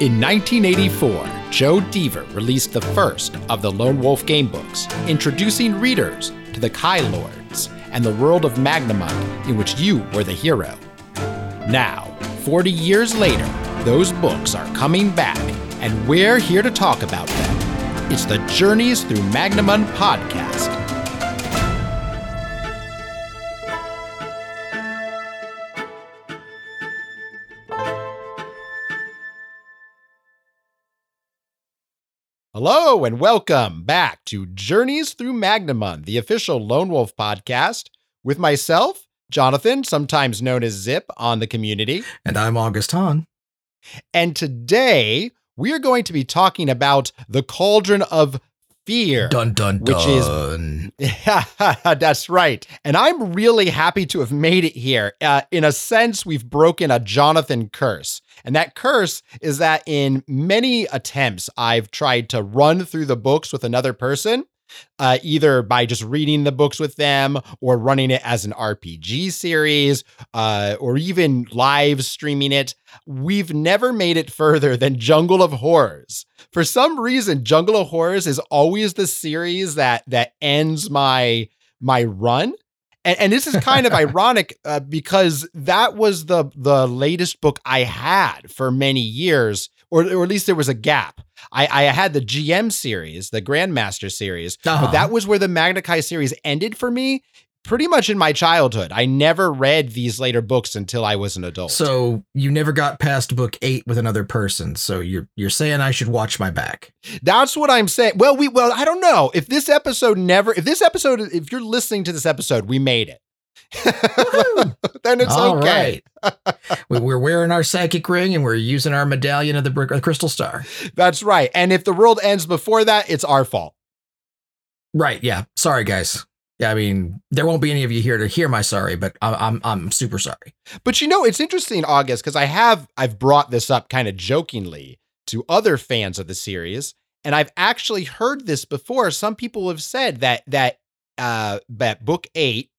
In 1984, Joe Dever released the first of the Lone Wolf game books, introducing readers to the Kai Lords and the world of Magnamund in which you were the hero. Now, 40 years later, those books are coming back, and we're here to talk about them. It's the Journeys Through Magnamund podcast. Hello and welcome back to Journeys Through Magnamund, the official Lone Wolf podcast, with myself, Jonathan, sometimes known as Zip on the community. And I'm August Hahn. And today we are going to be talking about the Cauldron of Fear. Dun dun dun. Which is that's right. And I'm really happy to have made it here. Uh, in a sense, we've broken a Jonathan curse. And that curse is that in many attempts, I've tried to run through the books with another person uh, either by just reading the books with them or running it as an RPG series uh, or even live streaming it. We've never made it further than Jungle of Horrors. For some reason, Jungle of Horrors is always the series that that ends my my run. And, and this is kind of ironic uh, because that was the the latest book I had for many years, or, or at least there was a gap. I, I had the GM series, the Grandmaster series, uh-huh. but that was where the Magnakai series ended for me pretty much in my childhood. I never read these later books until I was an adult. So you never got past book eight with another person. So you're you're saying I should watch my back. That's what I'm saying. Well, we well, I don't know. If this episode never if this episode if you're listening to this episode, we made it. then it's All okay. Right. we're wearing our psychic ring and we're using our medallion of the, the uh, crystal star. That's right. And if the world ends before that, it's our fault. Right. Yeah. Sorry, guys. Yeah, I mean, there won't be any of you here to hear my sorry, but I'm I'm, super sorry. But you know, it's interesting, August, because I have I've brought this up kind of jokingly to other fans of the series, and I've actually heard this before. Some people have said that that uh that book eight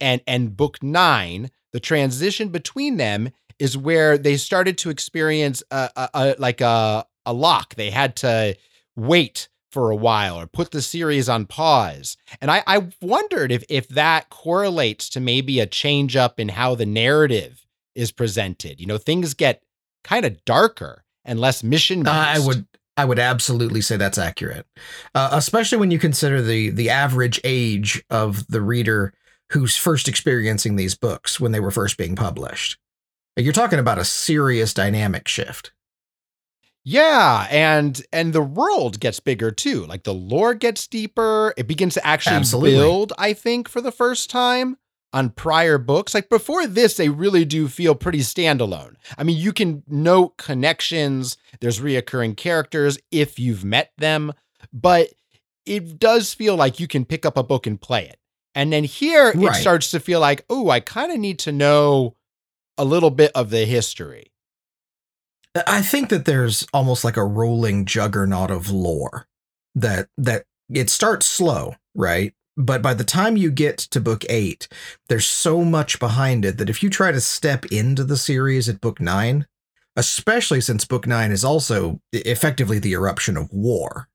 and and book nine, the transition between them is where they started to experience a, a, a like a a lock. They had to wait for a while or put the series on pause. And I, I wondered if if that correlates to maybe a change up in how the narrative is presented. You know, things get kind of darker and less mission. I would I would absolutely say that's accurate, uh, especially when you consider the the average age of the reader who's first experiencing these books when they were first being published. You're talking about a serious dynamic shift. Yeah, and and the world gets bigger too. Like the lore gets deeper. It begins to actually Absolutely. build, I think, for the first time on prior books. Like before this, they really do feel pretty standalone. I mean, you can note connections, there's reoccurring characters if you've met them, but it does feel like you can pick up a book and play it. And then here right. it starts to feel like, oh, I kind of need to know a little bit of the history. I think that there's almost like a rolling juggernaut of lore that that it starts slow, right? But by the time you get to book 8, there's so much behind it that if you try to step into the series at book 9, especially since book 9 is also effectively the eruption of war.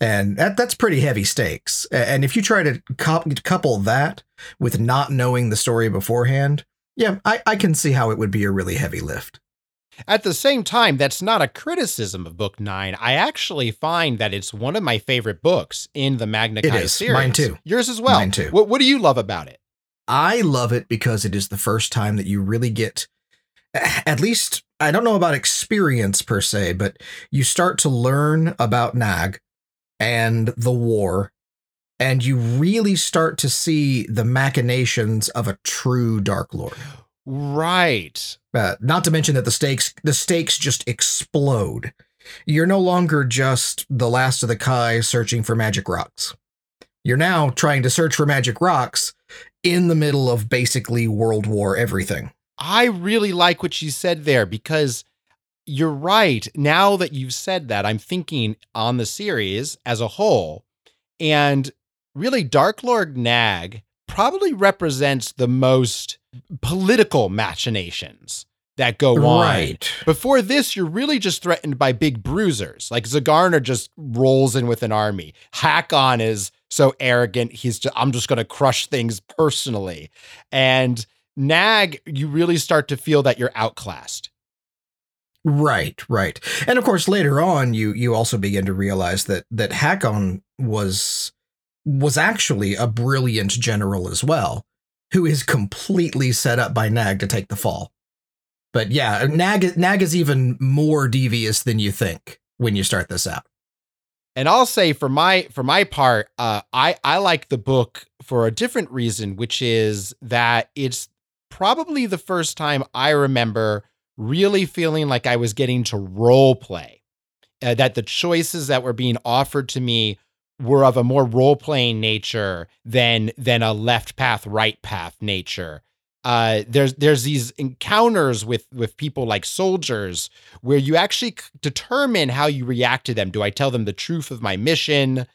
And that, that's pretty heavy stakes. And if you try to couple that with not knowing the story beforehand, yeah, I, I can see how it would be a really heavy lift. At the same time, that's not a criticism of Book Nine. I actually find that it's one of my favorite books in the Magnakai series. Mine too. Yours as well. Mine too. What, what do you love about it? I love it because it is the first time that you really get, at least, I don't know about experience per se, but you start to learn about Gnaag and the war and you really start to see the machinations of a true dark lord right uh, not to mention that the stakes the stakes just explode. You're no longer just the last of the Kai searching for magic rocks. You're now trying to search for magic rocks in the middle of basically World War everything. I really like what you said there because you're right. Now that you've said that, I'm thinking on the series as a whole. And really, Dark Lord Gnaag probably represents the most political machinations that go on. Right. Before this, you're really just threatened by big bruisers. Like Zagarna just rolls in with an army. Haakon is so arrogant. He's just, I'm just going to crush things personally. And Gnaag, you really start to feel that you're outclassed. Right, right. And of course later on you you also begin to realize that that Haakon was was actually a brilliant general as well, who is completely set up by Gnaag to take the fall. But yeah, Gnaag Gnaag is even more devious than you think when you start this out. And I'll say for my for my part, uh, I I like the book for a different reason, which is that it's probably the first time I remember really feeling like I was getting to role play, uh, that the choices that were being offered to me were of a more role playing nature than than a left path right path nature. Uh, there's there's these encounters with with people like soldiers where you actually determine how you react to them. Do I tell them the truth of my mission?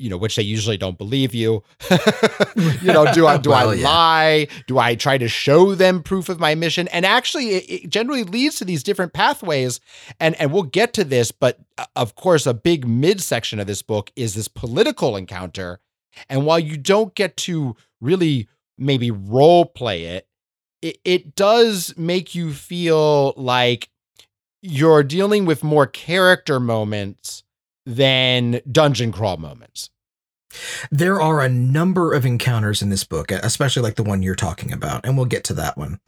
You know, which they usually don't believe you. you know, do I do well, I yeah. lie? Do I try to show them proof of my mission? And actually, it, it, generally leads to these different pathways. And and we'll get to this, but uh, of course, a big midsection of this book is this political encounter. And while you don't get to really maybe role play it, it, it does make you feel like you're dealing with more character moments than dungeon crawl moments. There are a number of encounters in this book, especially like the one you're talking about, and we'll get to that one,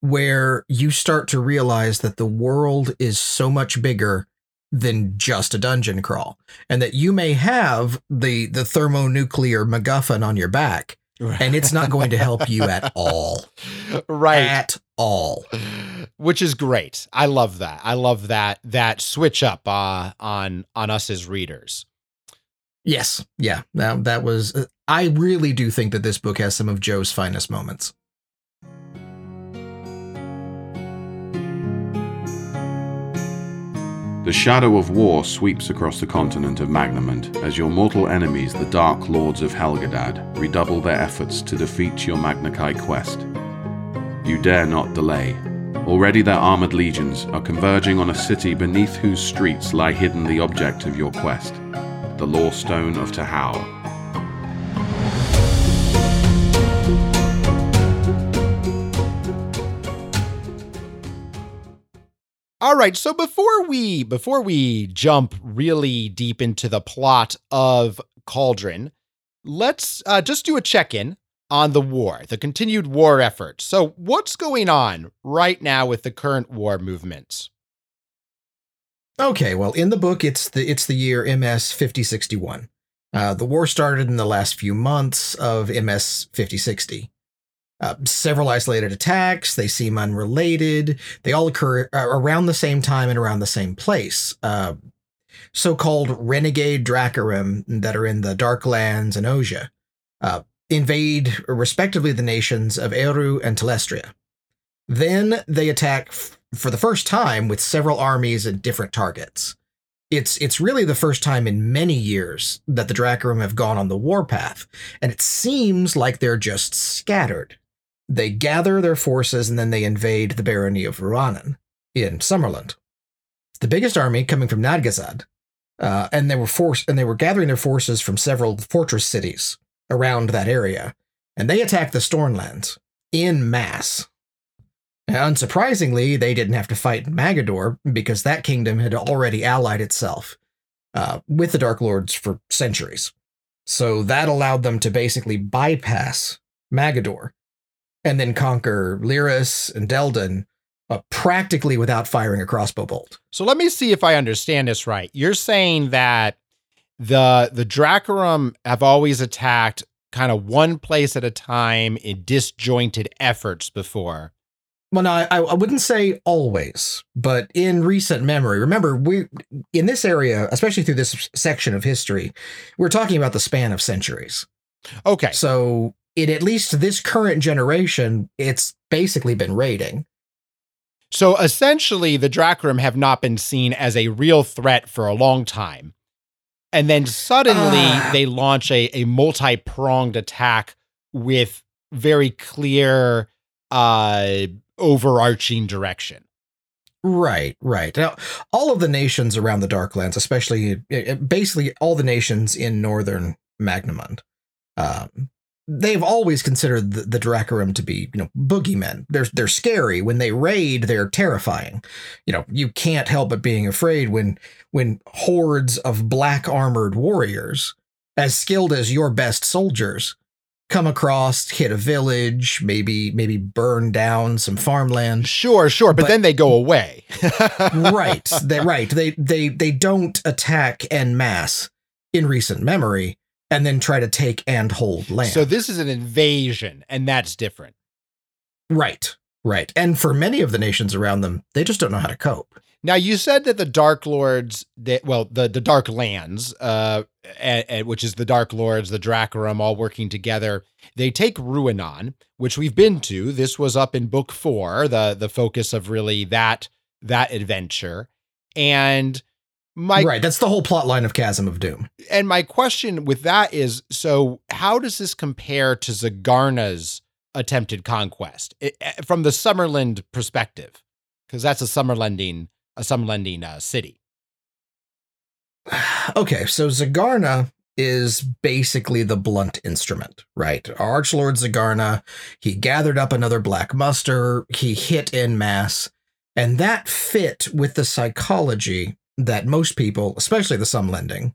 where you start to realize that the world is so much bigger than just a dungeon crawl, and that you may have the the thermonuclear MacGuffin on your back, and it's not going to help you at all. Right. At all. Which is great. I love that. I love that that switch up uh, on on us as readers. Yes. Yeah. That that was uh, I really do think that this book has some of Joe's finest moments. The shadow of war sweeps across the continent of Magnamund as your mortal enemies, the Dark Lords of Helgedad, redouble their efforts to defeat your Magna Magnakai quest. You dare not delay. Already their armored legions are converging on a city beneath whose streets lie hidden the object of your quest, the Lorestone of Tahou. All right, so before we before we jump really deep into the plot of Cauldron, let's uh, just do a check-in on the war, the continued war effort. So, what's going on right now with the current war movements? Okay, well, in the book, it's the it's the year MS 5061. Uh, the war started in the last few months of MS 5060. Uh, several isolated attacks. They seem unrelated. They all occur uh, around the same time and around the same place. Uh, so-called renegade Drakkarim that are in the Darklands and Ozia uh, invade respectively the nations of Eru and Talestria. Then they attack f- for the first time with several armies at different targets. It's it's really the first time in many years that the Drakkarim have gone on the warpath, and it seems like they're just scattered. They gather their forces and then they invade the barony of Varanen in Sommerlund. The biggest army coming from Nadgazad, uh, and they were forced and they were gathering their forces from several fortress cities around that area, and they attacked the Stornlands in mass. And unsurprisingly, they didn't have to fight Magador because that kingdom had already allied itself uh, with the Dark Lords for centuries. So that allowed them to basically bypass Magador and then conquer Lyris and Deldin uh, practically without firing a crossbow bolt. So let me see if I understand this right. You're saying that the the Drakkarim have always attacked kind of one place at a time in disjointed efforts before. Well, no, I, I wouldn't say always, but in recent memory, remember we in this area, especially through this section of history, we're talking about the span of centuries. Okay, so in at least this current generation, it's basically been raiding. So essentially, the Drakkarim have not been seen as a real threat for a long time. And then suddenly uh. they launch a, a multi pronged attack with very clear uh overarching direction. Right, right. Now, all of the nations around the Darklands, especially eh, eh, basically all the nations in northern Magnamund, um, they've always considered the, the Drakkarim to be, you know, boogeymen. They're they're scary when they raid. They're terrifying. You know, you can't help but being afraid when when hordes of black armored warriors, as skilled as your best soldiers, come across, hit a village, maybe maybe burn down some farmland. Sure, sure, but, But- then they go away. right, they right. They they they don't attack en masse in recent memory and then try to take and hold land. So this is an invasion, and that's different. right, right. And for many of the nations around them, they just don't know how to cope. Now you said that the Dark Lords, that well, the the Dark Lands, uh, a- a- which is the Dark Lords, the Drakkarim, all working together. They take Ruanon, which we've been to. This was up in Book Four, the the focus of really that that adventure. And my right, that's the whole plot line of Chasm of Doom. and my question with that is, so how does this compare to Zagarna's attempted conquest I- I- from the Summerland perspective? Because that's a Summerlending a Summerlending uh, city. okay, so Zagarna is basically the blunt instrument, right? Archlord Zagarna, he gathered up another black muster, he hit in mass, and that fit with the psychology that most people, especially the Sommlending,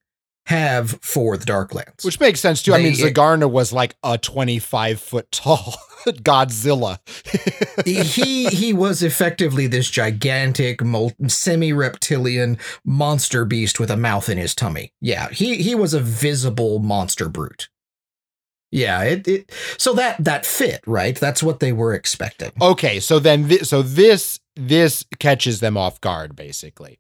have for the Darklands. Which makes sense too. I mean, They- Zagarna was like a 25 foot tall Godzilla. he he was effectively this gigantic semi-reptilian monster beast with a mouth in his tummy. Yeah, he he was a visible monster brute. Yeah, it, it so that that fit, right? That's what they were expecting. okay, so then thi- so this this catches them off guard basically.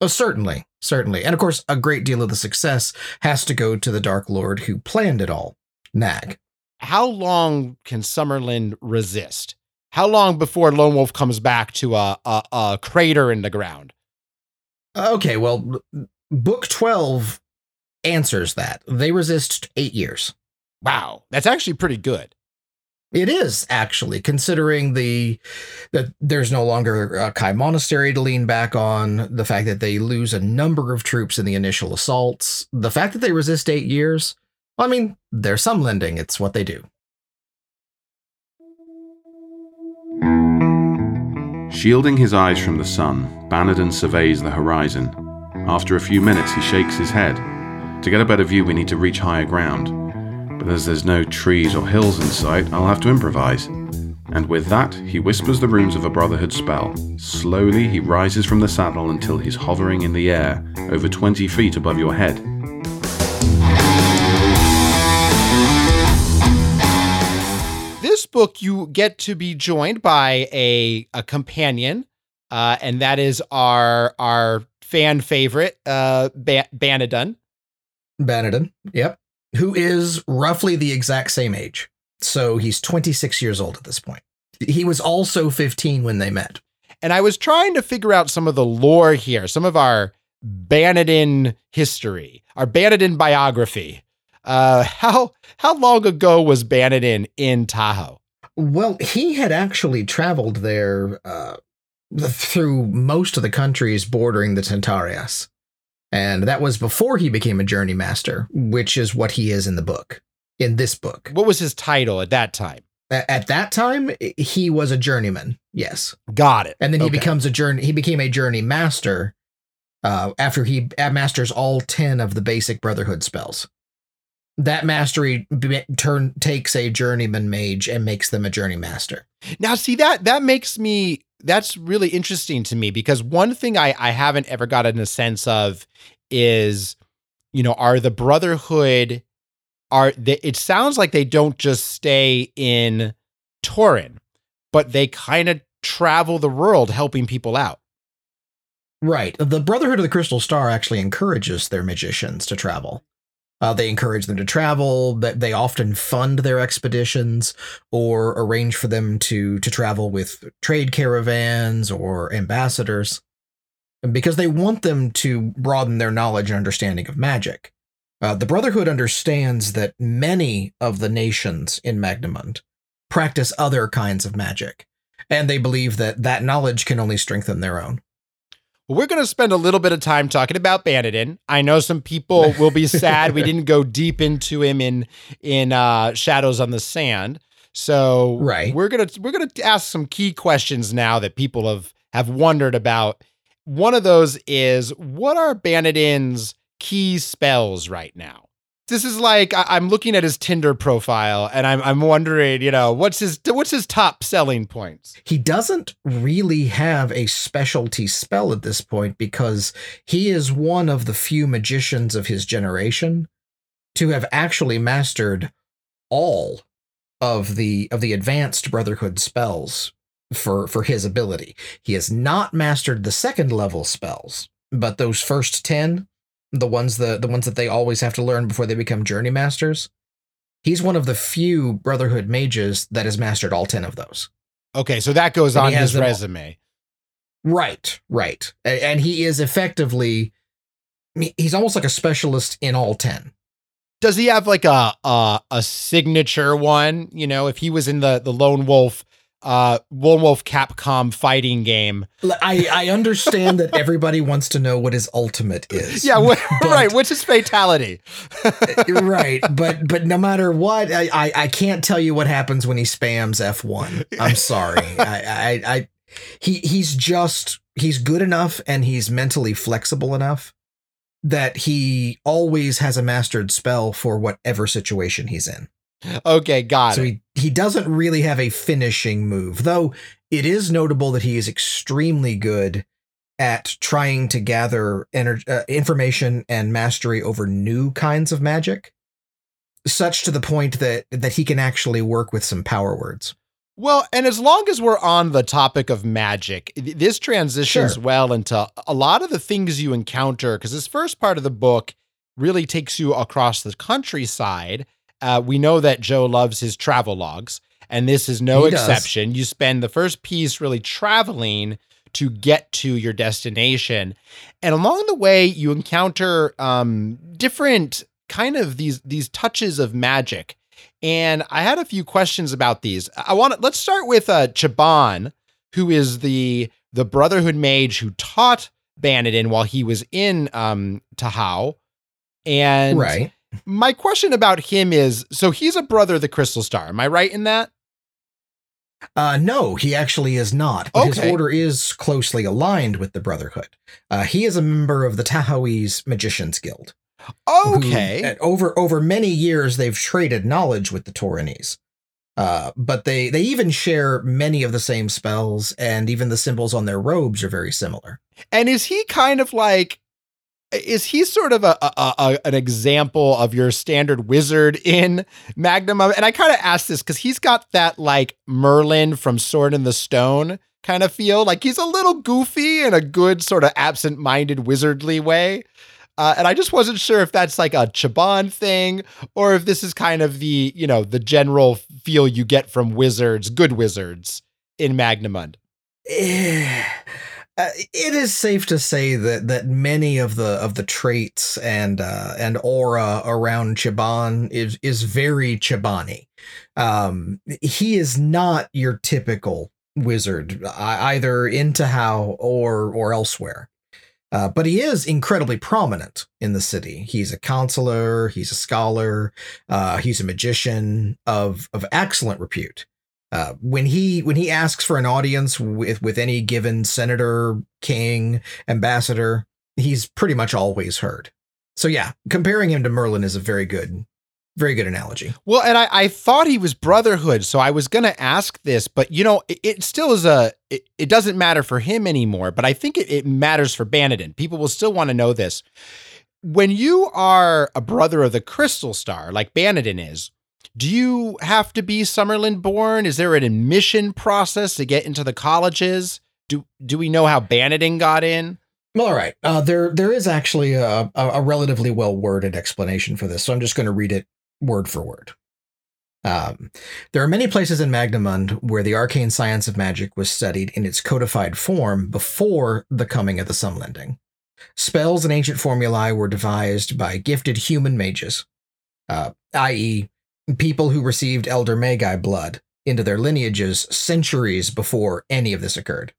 Oh, certainly, certainly. And of course, a great deal of the success has to go to the Dark Lord who planned it all, Gnaag. How long can Sommerlund resist? How long before Lone Wolf comes back to a a, a crater in the ground? Okay, well, book 12 answers that. They resist 8 years. Wow, that's actually pretty good. It is actually considering the that there's no longer a Kai Monastery to lean back on, the fact that they lose a number of troops in the initial assaults, the fact that they resist eight years. I mean, they're Sommlending. It's what they do. Shielding his eyes from the sun, Banedon surveys the horizon. After a few minutes, he shakes his head. To get a better view, we need to reach higher ground. But as there's no trees or hills in sight, I'll have to improvise. And with that, he whispers the runes of a Brotherhood spell. Slowly, he rises from the saddle until he's hovering in the air, over 20 feet above your head. This book, you get to be joined by a a companion, uh, and that is our our fan favorite, uh, ba- Banedon. Banedon, yep, who is roughly the exact same age. So he's 26 years old at this point. He was also 15 when they met. And I was trying to figure out some of the lore here, some of our Banedon history, our Banedon biography. Uh, how how long ago was Banedon in Tahou? Well, he had actually traveled there uh, through most of the countries bordering the Tentarias. And that was before he became a journey master, which is what he is in the book, in this book. What was his title at that time? At that time, he was a journeyman, yes. Got it. And then he Okay. becomes a journey, he became a journey master uh, after he masters all 10 of the basic Brotherhood spells. That mastery turn takes a journeyman mage and makes them a journey master. Now, see that that makes me that's really interesting to me because one thing I I haven't ever gotten a sense of is, you know, are the Brotherhood are they, it sounds like they don't just stay in Toran, but they kind of travel the world helping people out. Right. The Brotherhood of the Crystal Star actually encourages their magicians to travel. Uh, they encourage them to travel. That they often fund their expeditions or arrange for them to to travel with trade caravans or ambassadors, because they want them to broaden their knowledge and understanding of magic. Uh, the Brotherhood understands that many of the nations in Magnamund practice other kinds of magic. And they believe that that knowledge can only strengthen their own. We're going to spend a little bit of time talking about Banedon. I know some people will be sad we didn't go deep into him in in uh, Shadows on the Sand. So right. we're gonna we're gonna ask some key questions now that people have have wondered about. One of those is what are Banedon's key spells right now? This is like I- I'm looking at his Tinder profile and I'm I'm wondering, you know, what's his what's his top selling points? He doesn't really have a specialty spell at this point because he is one of the few magicians of his generation to have actually mastered all of the of the advanced brotherhood spells for for his ability. He has not mastered the second level spells, but those first 10, the ones the the ones that they always have to learn before they become journey masters, he's one of the few brotherhood mages that has mastered all 10 of those. Okay, so that goes And on his resume. Right, right. And he is effectively he's almost like a specialist in all 10. does he have like a a, a signature one? You know, if he was in the the Lone Wolf uh Lone Wolf Capcom fighting game. I, I understand that everybody wants to know what his ultimate is. Yeah, wh- But- right. What's his fatality? right, but but no matter what, I, I I can't tell you what happens when he spams F1. I'm sorry. I, I I he he's just he's good enough and he's mentally flexible enough that he always has a mastered spell for whatever situation he's in. Okay, got so it. he he doesn't really have a finishing move, though it is notable that he is extremely good at trying to gather ener- uh, information and mastery over new kinds of magic, such to the point that that he can actually work with some power words. Well, and as long as we're on the topic of magic, this transitions Sure. well into a lot of the things you encounter because this first part of the book really takes you across the countryside. Uh, we know that Joe loves his travel logs, and this is no He does. exception. You spend the first piece really traveling to get to your destination, and along the way, you encounter um, different kind of these these touches of magic. And I had a few questions about these. I want to let's start with uh Chaban, who is the the Brotherhood mage who taught Banedon while he was in um Tahou. And right. My question about him is so he's a brother of the Crystal Star. Am I right in that? Uh, no, he actually is not. Okay. His order is closely aligned with the Brotherhood. Uh, he is a member of the Tahou's Magicians Guild. Okay. at- over over many years, they've traded knowledge with the Toranese. Uh, but they they even share many of the same spells, and even the symbols on their robes are very similar. And is he kind of like is he sort of a, a, a an example of your standard wizard in Magnum? And I kind of asked this because he's got that like Merlin from Sword in the Stone kind of feel. Like he's a little goofy in a good sort of absent-minded wizardly way. Uh, and I just wasn't sure if that's like a Chaban thing or if this is kind of the, you know, the general feel you get from wizards, good wizards in Magnamund. Uh, it is safe to say that that many of the of the traits and uh, and aura around Chiban is is very Chibani. Um, he is not your typical wizard, either in Tahou or or elsewhere. Uh, but he is incredibly prominent in the city. He's a counselor, he's a scholar, uh, he's a magician of of excellent repute. Uh, when he when he asks for an audience with with any given senator, king, ambassador, he's pretty much always heard. So yeah, comparing him to Merlin is a very good, very good analogy. Well, and I, I thought he was Brotherhood, so I was going to ask this, but you know, it, it still is a, it, it doesn't matter for him anymore, but I think it, it matters for Banedon. People will still want to know this. When you are a brother of the Crystal Star, like Banedon is, do you have to be Sommerlund born? Is there an admission process to get into the colleges? Do do we know how Banedon got in? Well, all right. Uh, there there is actually a, a, a relatively well worded explanation for this, so I'm just going to read it word for word. Um, there are many places in Magnamund where the arcane science of magic was studied in its codified form before the coming of the Sommlending. Spells and ancient formulae were devised by gifted human mages, uh, i.e., people who received Elder Magi blood into their lineages centuries before any of this occurred.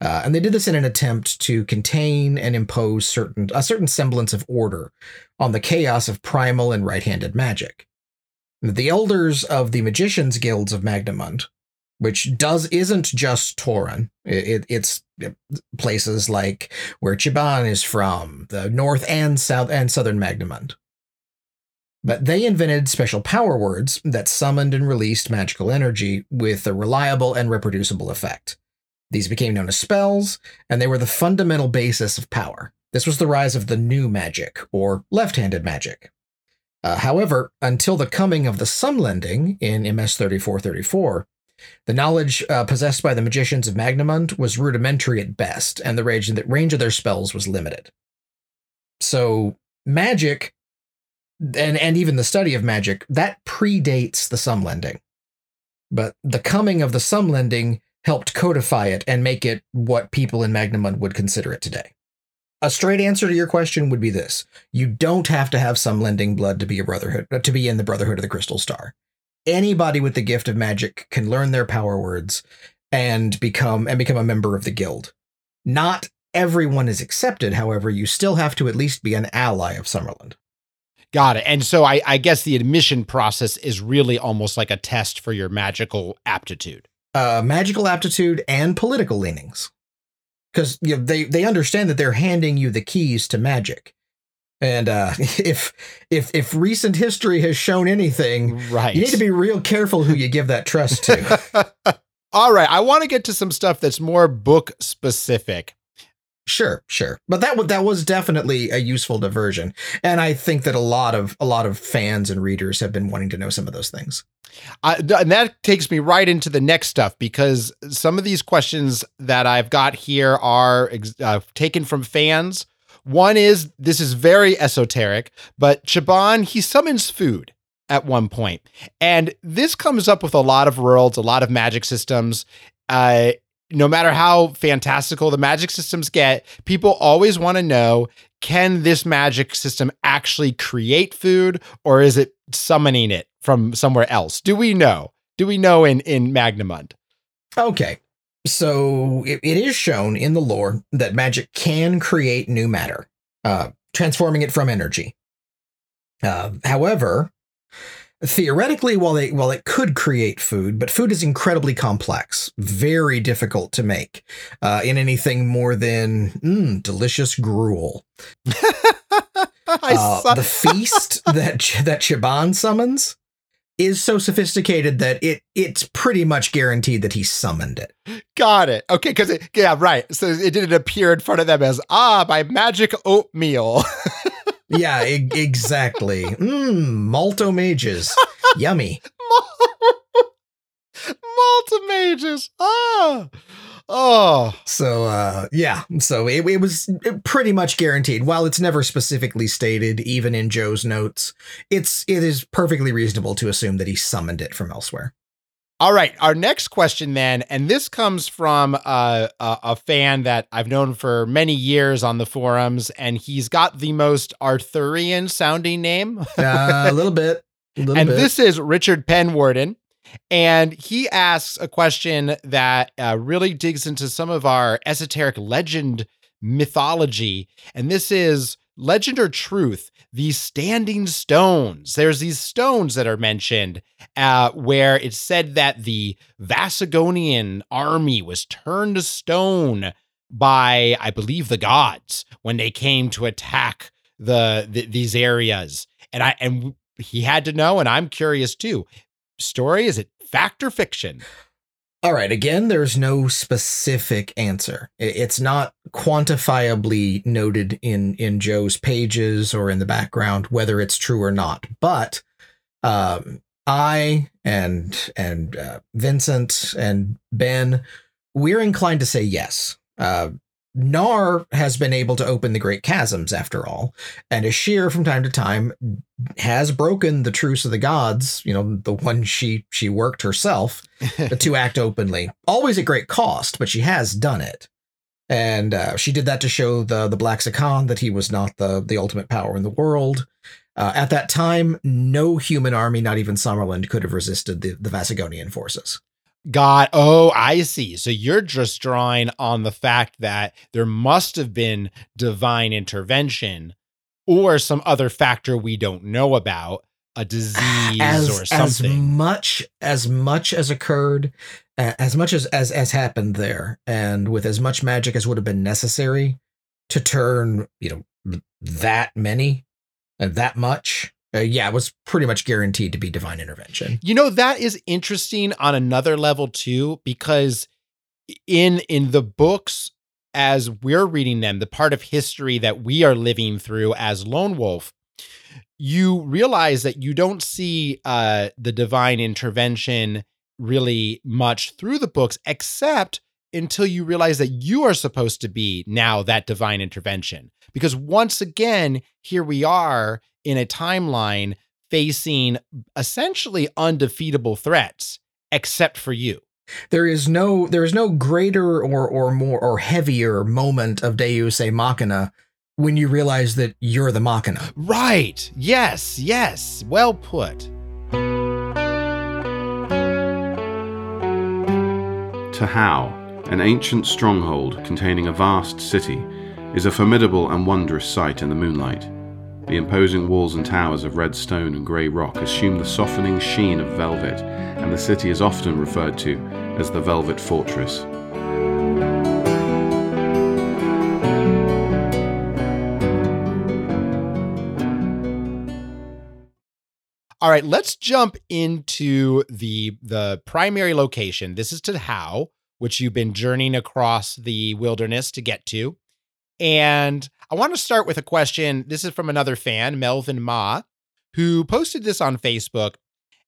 Uh, and they did this in an attempt to contain and impose certain a certain semblance of order on the chaos of primal and right-handed magic. The elders of the magicians' guilds of Magnamund, which does isn't just Toran, it, it, it's places like where Chiban is from, the north and south and southern Magnamund. But they invented special power words that summoned and released magical energy with a reliable and reproducible effect. These became known as spells, and they were the fundamental basis of power. This was the rise of the new magic, or left handed magic. Uh, however, until the coming of the Sommlending in MS 3434, the knowledge uh, possessed by the magicians of Magnamund was rudimentary at best, and the range, the range of their spells was limited. So, magic and and even the study of magic that predates the Sommlending but the coming of the Sommlending helped codify it and make it what people in magnamund would consider it today. A straight answer to your question would be this. You don't have to have Sommlending blood to be a brotherhood to be in the brotherhood of the crystal star. Anybody with the gift of magic can learn their power words and become and become a member of the guild. Not everyone is accepted however you still have to at least be an ally of Sommerlund Got it. And so I, I guess the admission process is really almost like a test for your magical aptitude. Uh, magical aptitude and political leanings. Because you know, they, they understand that they're handing you the keys to magic. And uh, if if if recent history has shown anything, right. you need to be real careful who you give that trust to. All right, I want to get to some stuff that's more book specific. Sure, sure. But that that was definitely a useful diversion. And I think that a lot of a lot of fans and readers have been wanting to know some of those things. Uh, and that takes me right into the next stuff because some of these questions that I've got here are uh, taken from fans. One is this is very esoteric, but Chiban he summons food at one point, and this comes up with a lot of worlds, a lot of magic systems. Uh, no matter how fantastical the magic systems get, people always want to know can this magic system actually create food or is it summoning it from somewhere else? Do we know? Do we know in, in Magnamund? Okay. So it, it is shown in the lore that magic can create new matter, uh, transforming it from energy. Uh, however, theoretically while they while it could create food but food is incredibly complex very difficult to make uh, in anything more than mm, delicious gruel uh, the feast that that Chiban summons is so sophisticated that it it's pretty much guaranteed that he summoned it. Got it. Okay, because yeah, right. So it didn't appear in front of them as ah, my magic oatmeal. yeah, e- exactly. Mmm, malto mages. Yummy. Malto mages. Ah. Oh. So uh yeah, so it, it was pretty much guaranteed. While it's never specifically stated even in Joe's notes, it's it is perfectly reasonable to assume that he summoned it from elsewhere. All right, our next question then, and this comes from uh, a, a fan that I've known for many years on the forums, and he's got the most Arthurian sounding name. uh, a little bit. A little and bit. this is Richard Penwarden. And he asks a question that uh, really digs into some of our esoteric legend mythology. And this is legend or truth these standing stones. There's these stones that are mentioned uh, where it's said that the Vassagonian army was turned to stone by, I believe, the gods when they came to attack the, the these areas. And I and he had to know, and I'm curious too. Story is it fact or fiction? All right. Again, there's no specific answer. It's not quantifiably noted in in Joe's pages or in the background whether it's true or not. But um, I and and uh, Vincent and Ben, we're inclined to say yes. Uh, Naar has been able to open the great chasms after all, and Ashir from time to time has broken the truce of the gods, you know, the one she she worked herself to act openly. Always at great cost, but she has done it. And uh, she did that to show the the Black Zakhan that he was not the the ultimate power in the world. Uh, at that time, no human army, not even Sommerlund, could have resisted the, the Vassagonian forces. God, oh, I see. So you're just drawing on the fact that there must have been divine intervention or some other factor we don't know about, a disease as, or something. As much as much as occurred, as much as as as happened there, and with as much magic as would have been necessary to turn, you know, that many and that much uh, yeah, it was pretty much guaranteed to be divine intervention. You know, that is interesting on another level too, because in in the books as we're reading them, the part of history that we are living through as Lone Wolf, you realize that you don't see uh, the divine intervention really much through the books, except until you realize that you are supposed to be now that divine intervention. Because once again, here we are in a timeline facing essentially undefeatable threats, except for you. There is no there is no greater or or more or heavier moment of Deus Ex Machina when you realize that you're the Machina. Right. Yes, yes. Well put. Tahou, an ancient stronghold containing a vast city, is a formidable and wondrous sight in the moonlight. The imposing walls and towers of red stone and grey rock assume the softening sheen of velvet, and the city is often referred to as the Velvet Fortress. All right, let's jump into the the primary location. This is Tahou, which you've been journeying across the wilderness to get to. And I want to start with a question. This is from another fan, Melvin Ma, who posted this on Facebook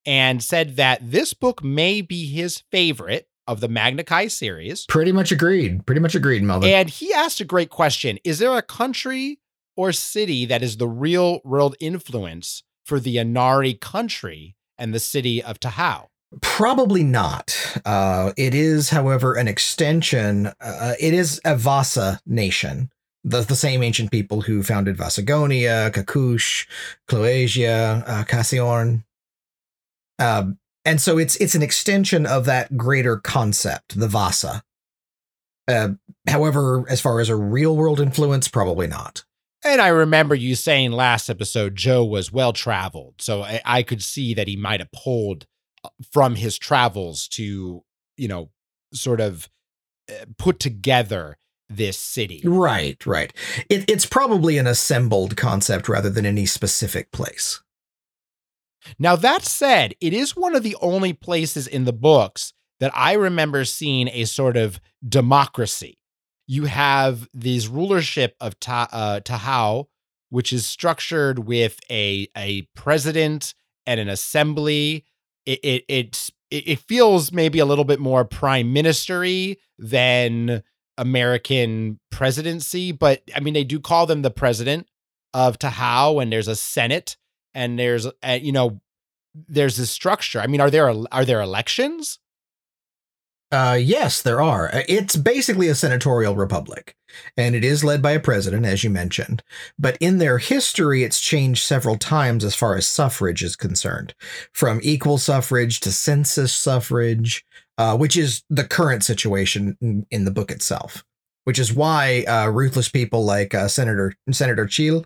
and said that this book may be his favorite of the Magnakai series. Pretty much agreed. Pretty much agreed, Melvin. And he asked a great question Is there a country or city that is the real world influence for the Anari country and the city of Tahou? Probably not. Uh, it is, however, an extension. Uh, it is a Vassa nation the, the same ancient people who founded Vassagonia, Kakush, Cloeasia, uh, Casiorn. Um, and so it's it's an extension of that greater concept, the Vassa. Uh, however, as far as a real world influence, probably not. And I remember you saying last episode Joe was well traveled, so I, I could see that he might have pulled uh, from his travels to, you know, sort of uh, put together this city. Right, right. It, it's probably an assembled concept rather than any specific place. Now, that said, it is one of the only places in the books that I remember seeing a sort of democracy. You have this rulership of Ta- uh, Tahou, which is structured with a, a president and an assembly. It, it, it, it feels maybe a little bit more prime ministery than American presidency, but I mean, they do call them the president of Tahou, and there's a Senate, and there's, uh, you know, there's this structure. I mean, are there are there elections? Uh, yes, there are. Uh, it's basically a senatorial republic, and it is led by a president, as you mentioned. But in their history, it's changed several times as far as suffrage is concerned, from equal suffrage to census suffrage, uh, which is the current situation in, the book itself. Which is why uh, ruthless people like uh, Senator Senator Chil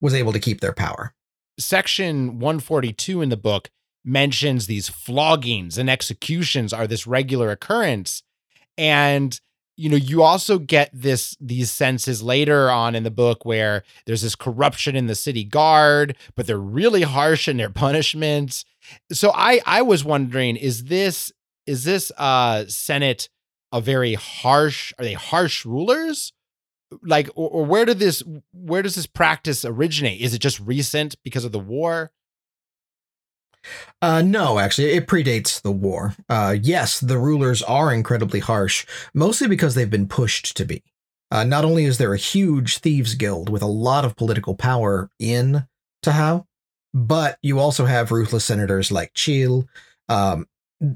was able to keep their power. Section 142 in the book mentions these floggings and executions are this regular occurrence and you know you also get this these senses later on in the book where there's this corruption in the city guard but they're really harsh in their punishments so i i was wondering is this is this uh senate a very harsh are they harsh rulers like or, or where did this where does this practice originate is it just recent because of the war uh, no, actually, it predates the war. Uh, yes, the rulers are incredibly harsh, mostly because they've been pushed to be. Uh, not only is there a huge thieves guild with a lot of political power in Tahou, but you also have ruthless senators like Chil. Um,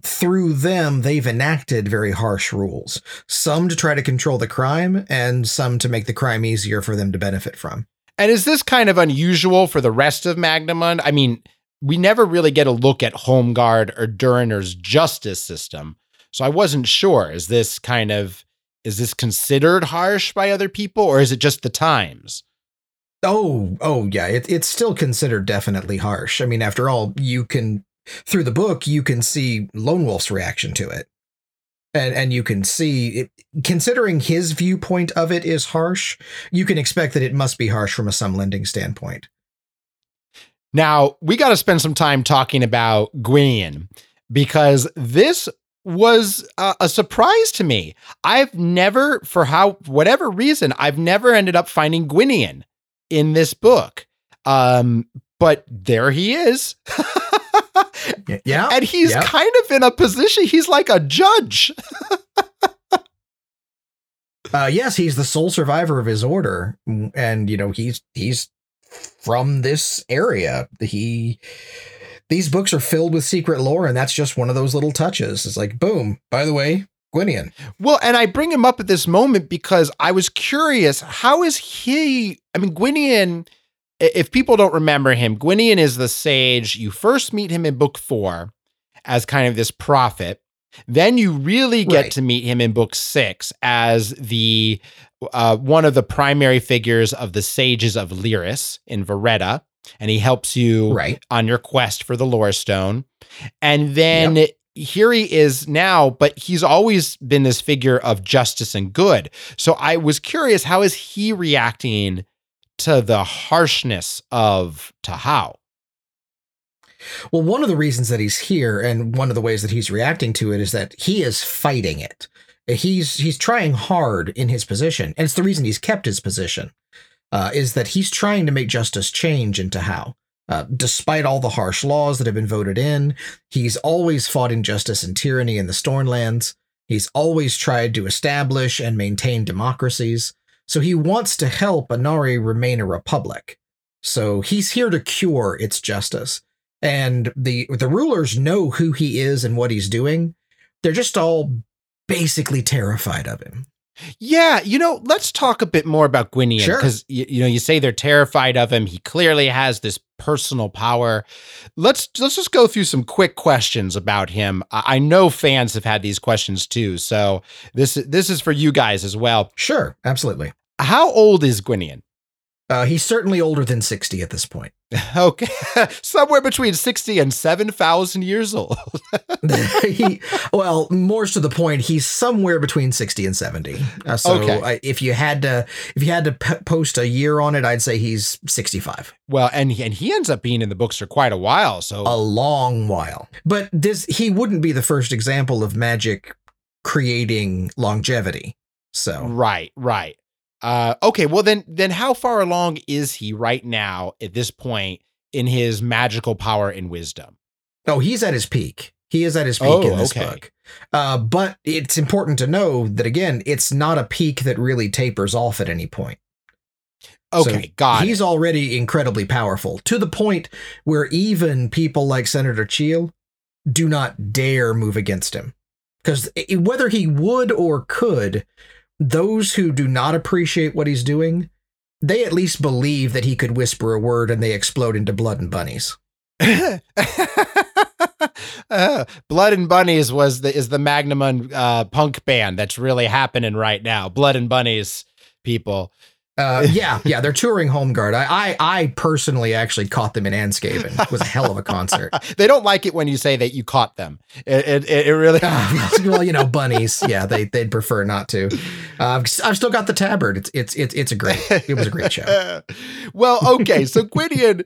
through them, they've enacted very harsh rules, some to try to control the crime, and some to make the crime easier for them to benefit from. And is this kind of unusual for the rest of Magnamund? I mean, we never really get a look at Holmgard or Durenor's justice system. So I wasn't sure. Is this kind of is this considered harsh by other people or is it just the times? Oh, oh yeah, it, it's still considered definitely harsh. I mean, after all, you can through the book you can see Lone Wolf's reaction to it. And and you can see it, considering his viewpoint of it is harsh, you can expect that it must be harsh from a Sommlending standpoint. Now, we got to spend some time talking about Gwynian because this was a, a, surprise to me. I've never, for how whatever reason, I've never ended up finding Gwynian in this book. Um, but there he is. yeah. And he's yeah. kind of in a position, he's like a judge. uh, yes, he's the sole survivor of his order. And, you know, he's he's from this area. He these books are filled with secret lore, and that's just one of those little touches. It's like, boom, by the way, Gwynian. Well, and I bring him up at this moment because I was curious, how is he? I mean, Gwynian, if people don't remember him, Gwynian is the sage. You first meet him in book four as kind of this prophet. Then you really get right. to meet him in book six as the uh, one of the primary figures of the sages of Lyris in Varetta and he helps you right. on your quest for the lore stone. And then yep. here he is now, but he's always been this figure of justice and good. So I was curious, how is he reacting to the harshness of Tahou? Well, one of the reasons that he's here and one of the ways that he's reacting to it is that he is fighting it. He's he's trying hard in his position, and it's the reason he's kept his position uh, is that he's trying to make justice change in Tahou. Uh, despite all the harsh laws that have been voted in, he's always fought injustice and tyranny in the Stornlands. He's always tried to establish and maintain democracies. So he wants to help Anari remain a republic. So he's here to cure its justice. And the the rulers know who he is and what he's doing. They're just all basically terrified of him. Yeah, you know, let's talk a bit more about Gwynian because sure. you, you, know you say they're terrified of him. He clearly has this personal power. Let's let's just go through some quick questions about him. I, I know fans have had these questions too, so this this is for you guys as well. Sure, absolutely. How old is Gwynian? Uh, he's certainly older than 60 at this point. Okay. Somewhere between 60 and 7,000 years old. he, well, more to the point, he's somewhere between 60 and 70. Uh, so Okay. I, if you had to if you had to p- post a year on it, I'd say he's 65. well, and he, and he ends up being in the books for quite a while. So A long while. But this he wouldn't be the first example of magic creating longevity. So Right, right. Uh, okay, well then, then how far along is he right now at this point in his magical power and wisdom? Oh, he's at his peak. He is at his peak Oh, in this okay. book. Uh, but it's important to know that again, it's not a peak that really tapers off at any point. Okay, So got He's it. already incredibly powerful to the point where even people like Senator Cheel do not dare move against him. Because whether he would or could, those who do not appreciate what he's doing, they at least believe that he could whisper a word and they explode into blood and bunnies. Uh, Blood and Bunnies was the is the Magnum uh, punk band that's really happening right now. Blood and Bunnies, people. Uh, yeah, yeah, they're touring Holmgard. I, I, I personally actually caught them in Anskaven. It was a hell of a concert. they don't like it when you say that you caught them. It it, it really. well, you know, bunnies. Yeah, they they'd prefer not to. Uh, I've still got the tabard. It's it's it's it's a great. It was a great show. well, okay, so Gwynian,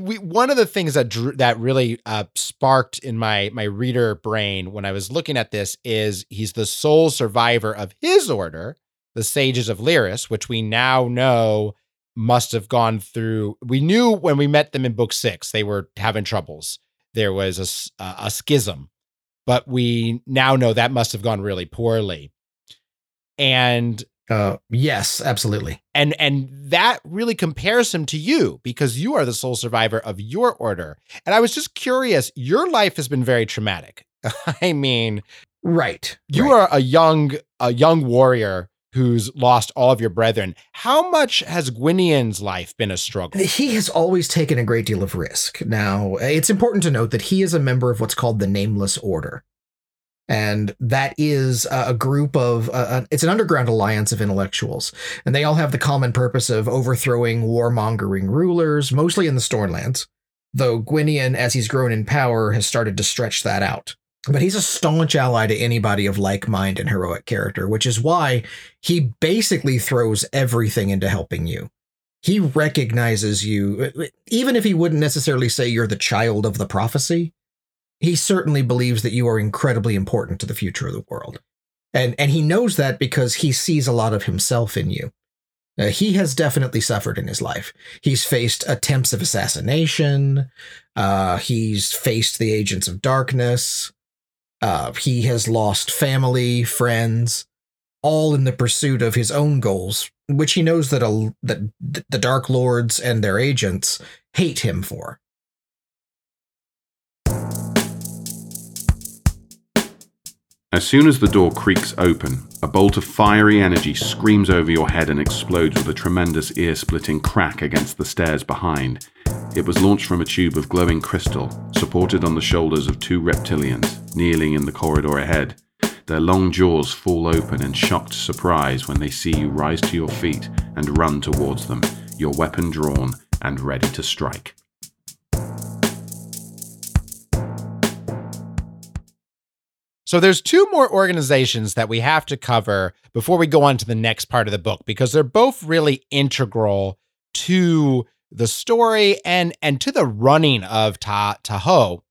we, one of the things that drew, that really uh, sparked in my my reader brain when I was looking at this is he's the sole survivor of his order, the Sages of Lyris, which we now know must have gone through. We knew when we met them in Book Six they were having troubles. There was a, a schism, but we now know that must have gone really poorly. And Uh, yes, absolutely. and and that really compares him to you because you are the sole survivor of your order and i was just curious your life has been very traumatic i mean Right. you right. are a young a young warrior who's lost all of your brethren. How much has Gwynian's life been a struggle? He has always taken a great deal of risk. Now, it's important to note that he is a member of what's called the Nameless Order. And that is a group of, uh, it's an underground alliance of intellectuals. And they all have the common purpose of overthrowing warmongering rulers, mostly in the Stornlands. Though Gwynian, as he's grown in power, has started to stretch that out. But he's a staunch ally to anybody of like mind and heroic character, which is why he basically throws everything into helping you. He recognizes you, even if he wouldn't necessarily say you're the child of the prophecy, he certainly believes that you are incredibly important to the future of the world. And, and he knows that because he sees a lot of himself in you. Uh, he has definitely suffered in his life. He's faced attempts of assassination. Uh, he's faced the agents of darkness. Uh, he has lost family, friends, all in the pursuit of his own goals, which he knows that a, that the Dark Lords and their agents hate him for. As soon as the door creaks open, a bolt of fiery energy screams over your head and explodes with a tremendous ear splitting crack against the stairs behind. It was launched from a tube of glowing crystal, supported on the shoulders of two reptilians, kneeling in the corridor ahead. Their long jaws fall open in shocked surprise when they see you rise to your feet and run towards them, your weapon drawn and ready to strike. So there's two more organizations that we have to cover before we go on to the next part of the book because they're both really integral to the story and and to the running of Ta Tahoe.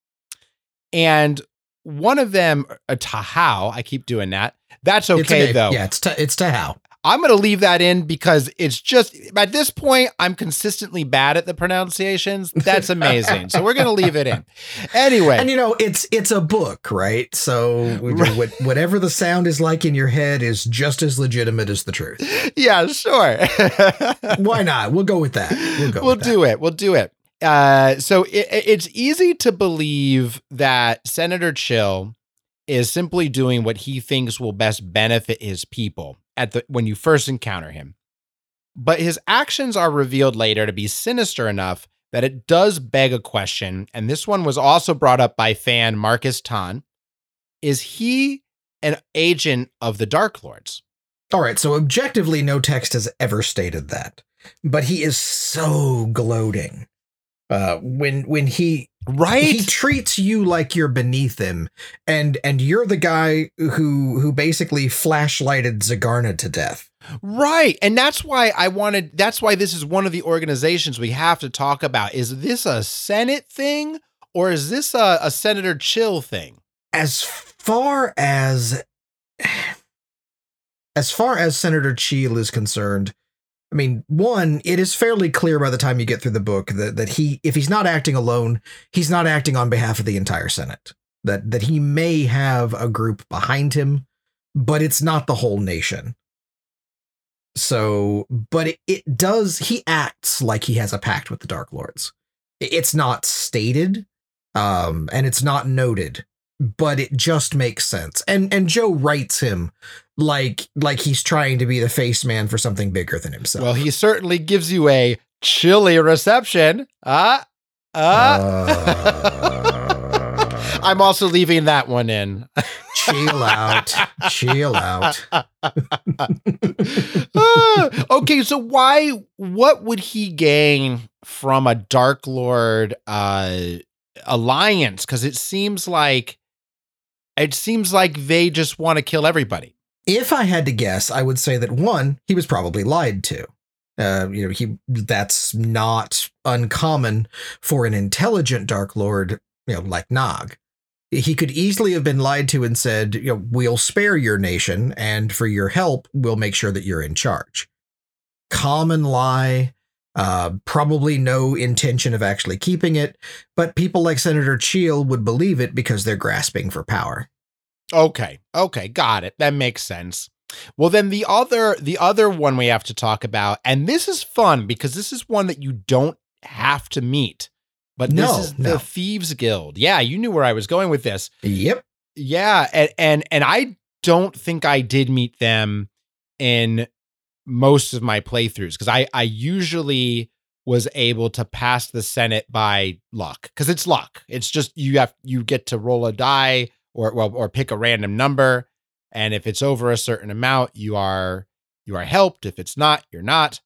And one of them, uh, Tahao, I keep doing that. That's okay, okay. though. Yeah, it's ta- it's Tahao. I'm going to leave that in because it's just at this point I'm consistently bad at the pronunciations. That's amazing. so we're going to leave it in. Anyway. And you know, it's it's a book, right? So right. whatever the sound is like in your head is just as legitimate as the truth. Yeah, sure. Why not? We'll go with that. We'll go We'll do it. We'll do it. Uh, so it, it's easy to believe that Senator Chill is simply doing what he thinks will best benefit his people at the when you first encounter him. But his actions are revealed later to be sinister enough that it does beg a question, and this one was also brought up by fan Marcus Tan. Is he an agent of the Dark Lords? All right, so objectively, no text has ever stated that, but he is so gloating uh, when when he right? he treats you like you're beneath him and and you're the guy who who basically flashlighted Zagarna to death. Right and that's why i wanted that's why this is one of the organizations we have to talk about. Is this a senate thing or is this a, a senator chill thing? As far as as far as senator chill is concerned I mean, one, it is fairly clear by the time you get through the book that, that he, if he's not acting alone, he's not acting on behalf of the entire Senate. That that he may have a group behind him, but it's not the whole nation. So, but it, it does. He acts like he has a pact with the Dark Lords. It's not stated, um, and it's not noted, but it just makes sense. And and Joe writes him like like he's trying to be the face man for something bigger than himself. Well, he certainly gives you a chilly reception. Ah, ah. Uh, I'm also leaving that one in. chill out. Chill out. uh, okay, so why what would he gain from a Dark Lord uh alliance cuz it seems like it seems like they just want to kill everybody. If I had to guess, I would say that one, he was probably lied to. Uh, you know, he that's not uncommon for an intelligent Dark Lord, you know, like Gnaag. He could easily have been lied to and said, you know, we'll spare your nation, and for your help, we'll make sure that you're in charge. Common lie, uh, probably no intention of actually keeping it, but people like Senator Cheel would believe it because they're grasping for power. Okay. Okay, got it. That makes sense. Well, then the other the other one we have to talk about, and this is fun because this is one that you don't have to meet. But no, this is no. the Thieves Guild. Yeah, you knew where I was going with this. Yep. Yeah, and and and I don't think I did meet them in most of my playthroughs because I I usually was able to pass the Senate by luck because it's luck. It's just you have you get to roll a die or well or pick a random number, and if it's over a certain amount, you are you are helped. If it's not, you're not.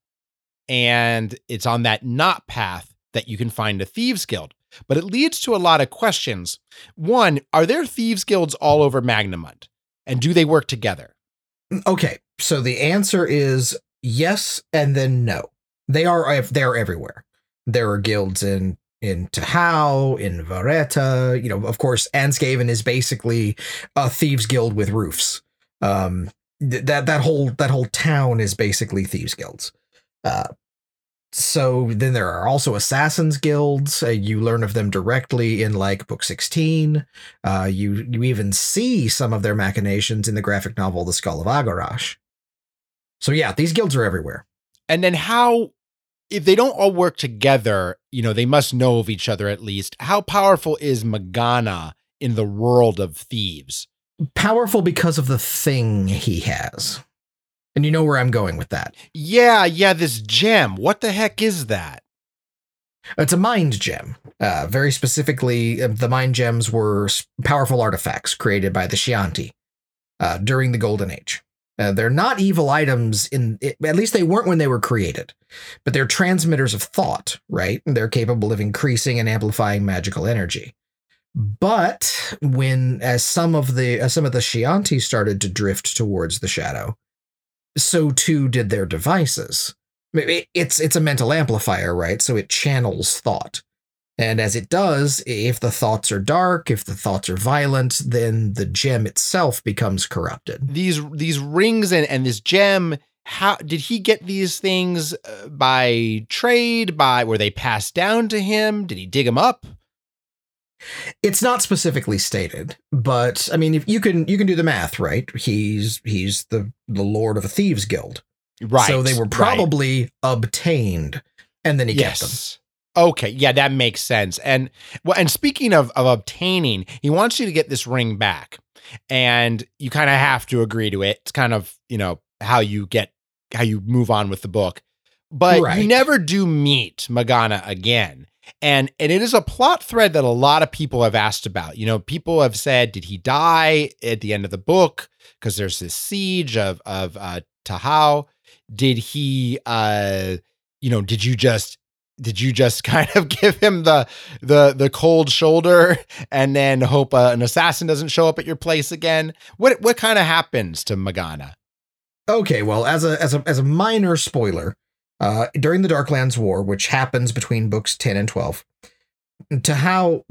And it's on that not path that you can find a thieves guild. But it leads to a lot of questions. One, are there thieves guilds all over Magnamund? And do they work together? Mm, okay, so the answer is yes and then no. They are they are everywhere. There are guilds in in Tahou, in Varetta, you know, of course, Ansgaven is basically a thieves guild with roofs. Um, that that whole that whole town is basically thieves guilds. Uh, so then there are also assassins guilds. Uh, you learn of them directly in like book 16. Uh, you you even see some of their machinations in the graphic novel The Skull of Agarash. So yeah, these guilds are everywhere. And then how if they don't all work together, you know, they must know of each other at least. How powerful is Magana in the world of thieves? Powerful because of the thing he has. And you know where I'm going with that. Yeah, yeah, this gem. What the heck is that? It's a mind gem. Uh, very specifically, uh, the mind gems were powerful artifacts created by the Shianti uh, during the Golden Age. Uh, they're not evil items in at least they weren't when they were created, but they're transmitters of thought, right? They're capable of increasing and amplifying magical energy. But when as some of the as some of the Shianti started to drift towards the shadow, so too did their devices. It's it's a mental amplifier, right? So it channels thought. And as it does, if the thoughts are dark, if the thoughts are violent, then the gem itself becomes corrupted. These these rings and, and this gem, how did he get these things uh, by trade? By were they passed down to him? Did he dig them up? It's not specifically stated, but I mean, if you can you can do the math, right? He's he's the the lord of a thieves guild, right? So they were probably right. obtained, and then he yes. kept them. Okay, yeah, that makes sense. And well, and speaking of of obtaining, he wants you to get this ring back, and you kind of have to agree to it. It's kind of you know how you get how you move on with the book, but right. you never do meet Magana again. And and it is a plot thread that a lot of people have asked about. You know, people have said, did he die at the end of the book? Because there's this siege of of uh, Tahou. Did he? uh you know, did you just did you just kind of give him the the the cold shoulder and then hope uh, an assassin doesn't show up at your place again? What what kind of happens to Magana? Okay, well, as a as a as a minor spoiler, uh, during the Darklands War, which happens between books ten and twelve, Tahou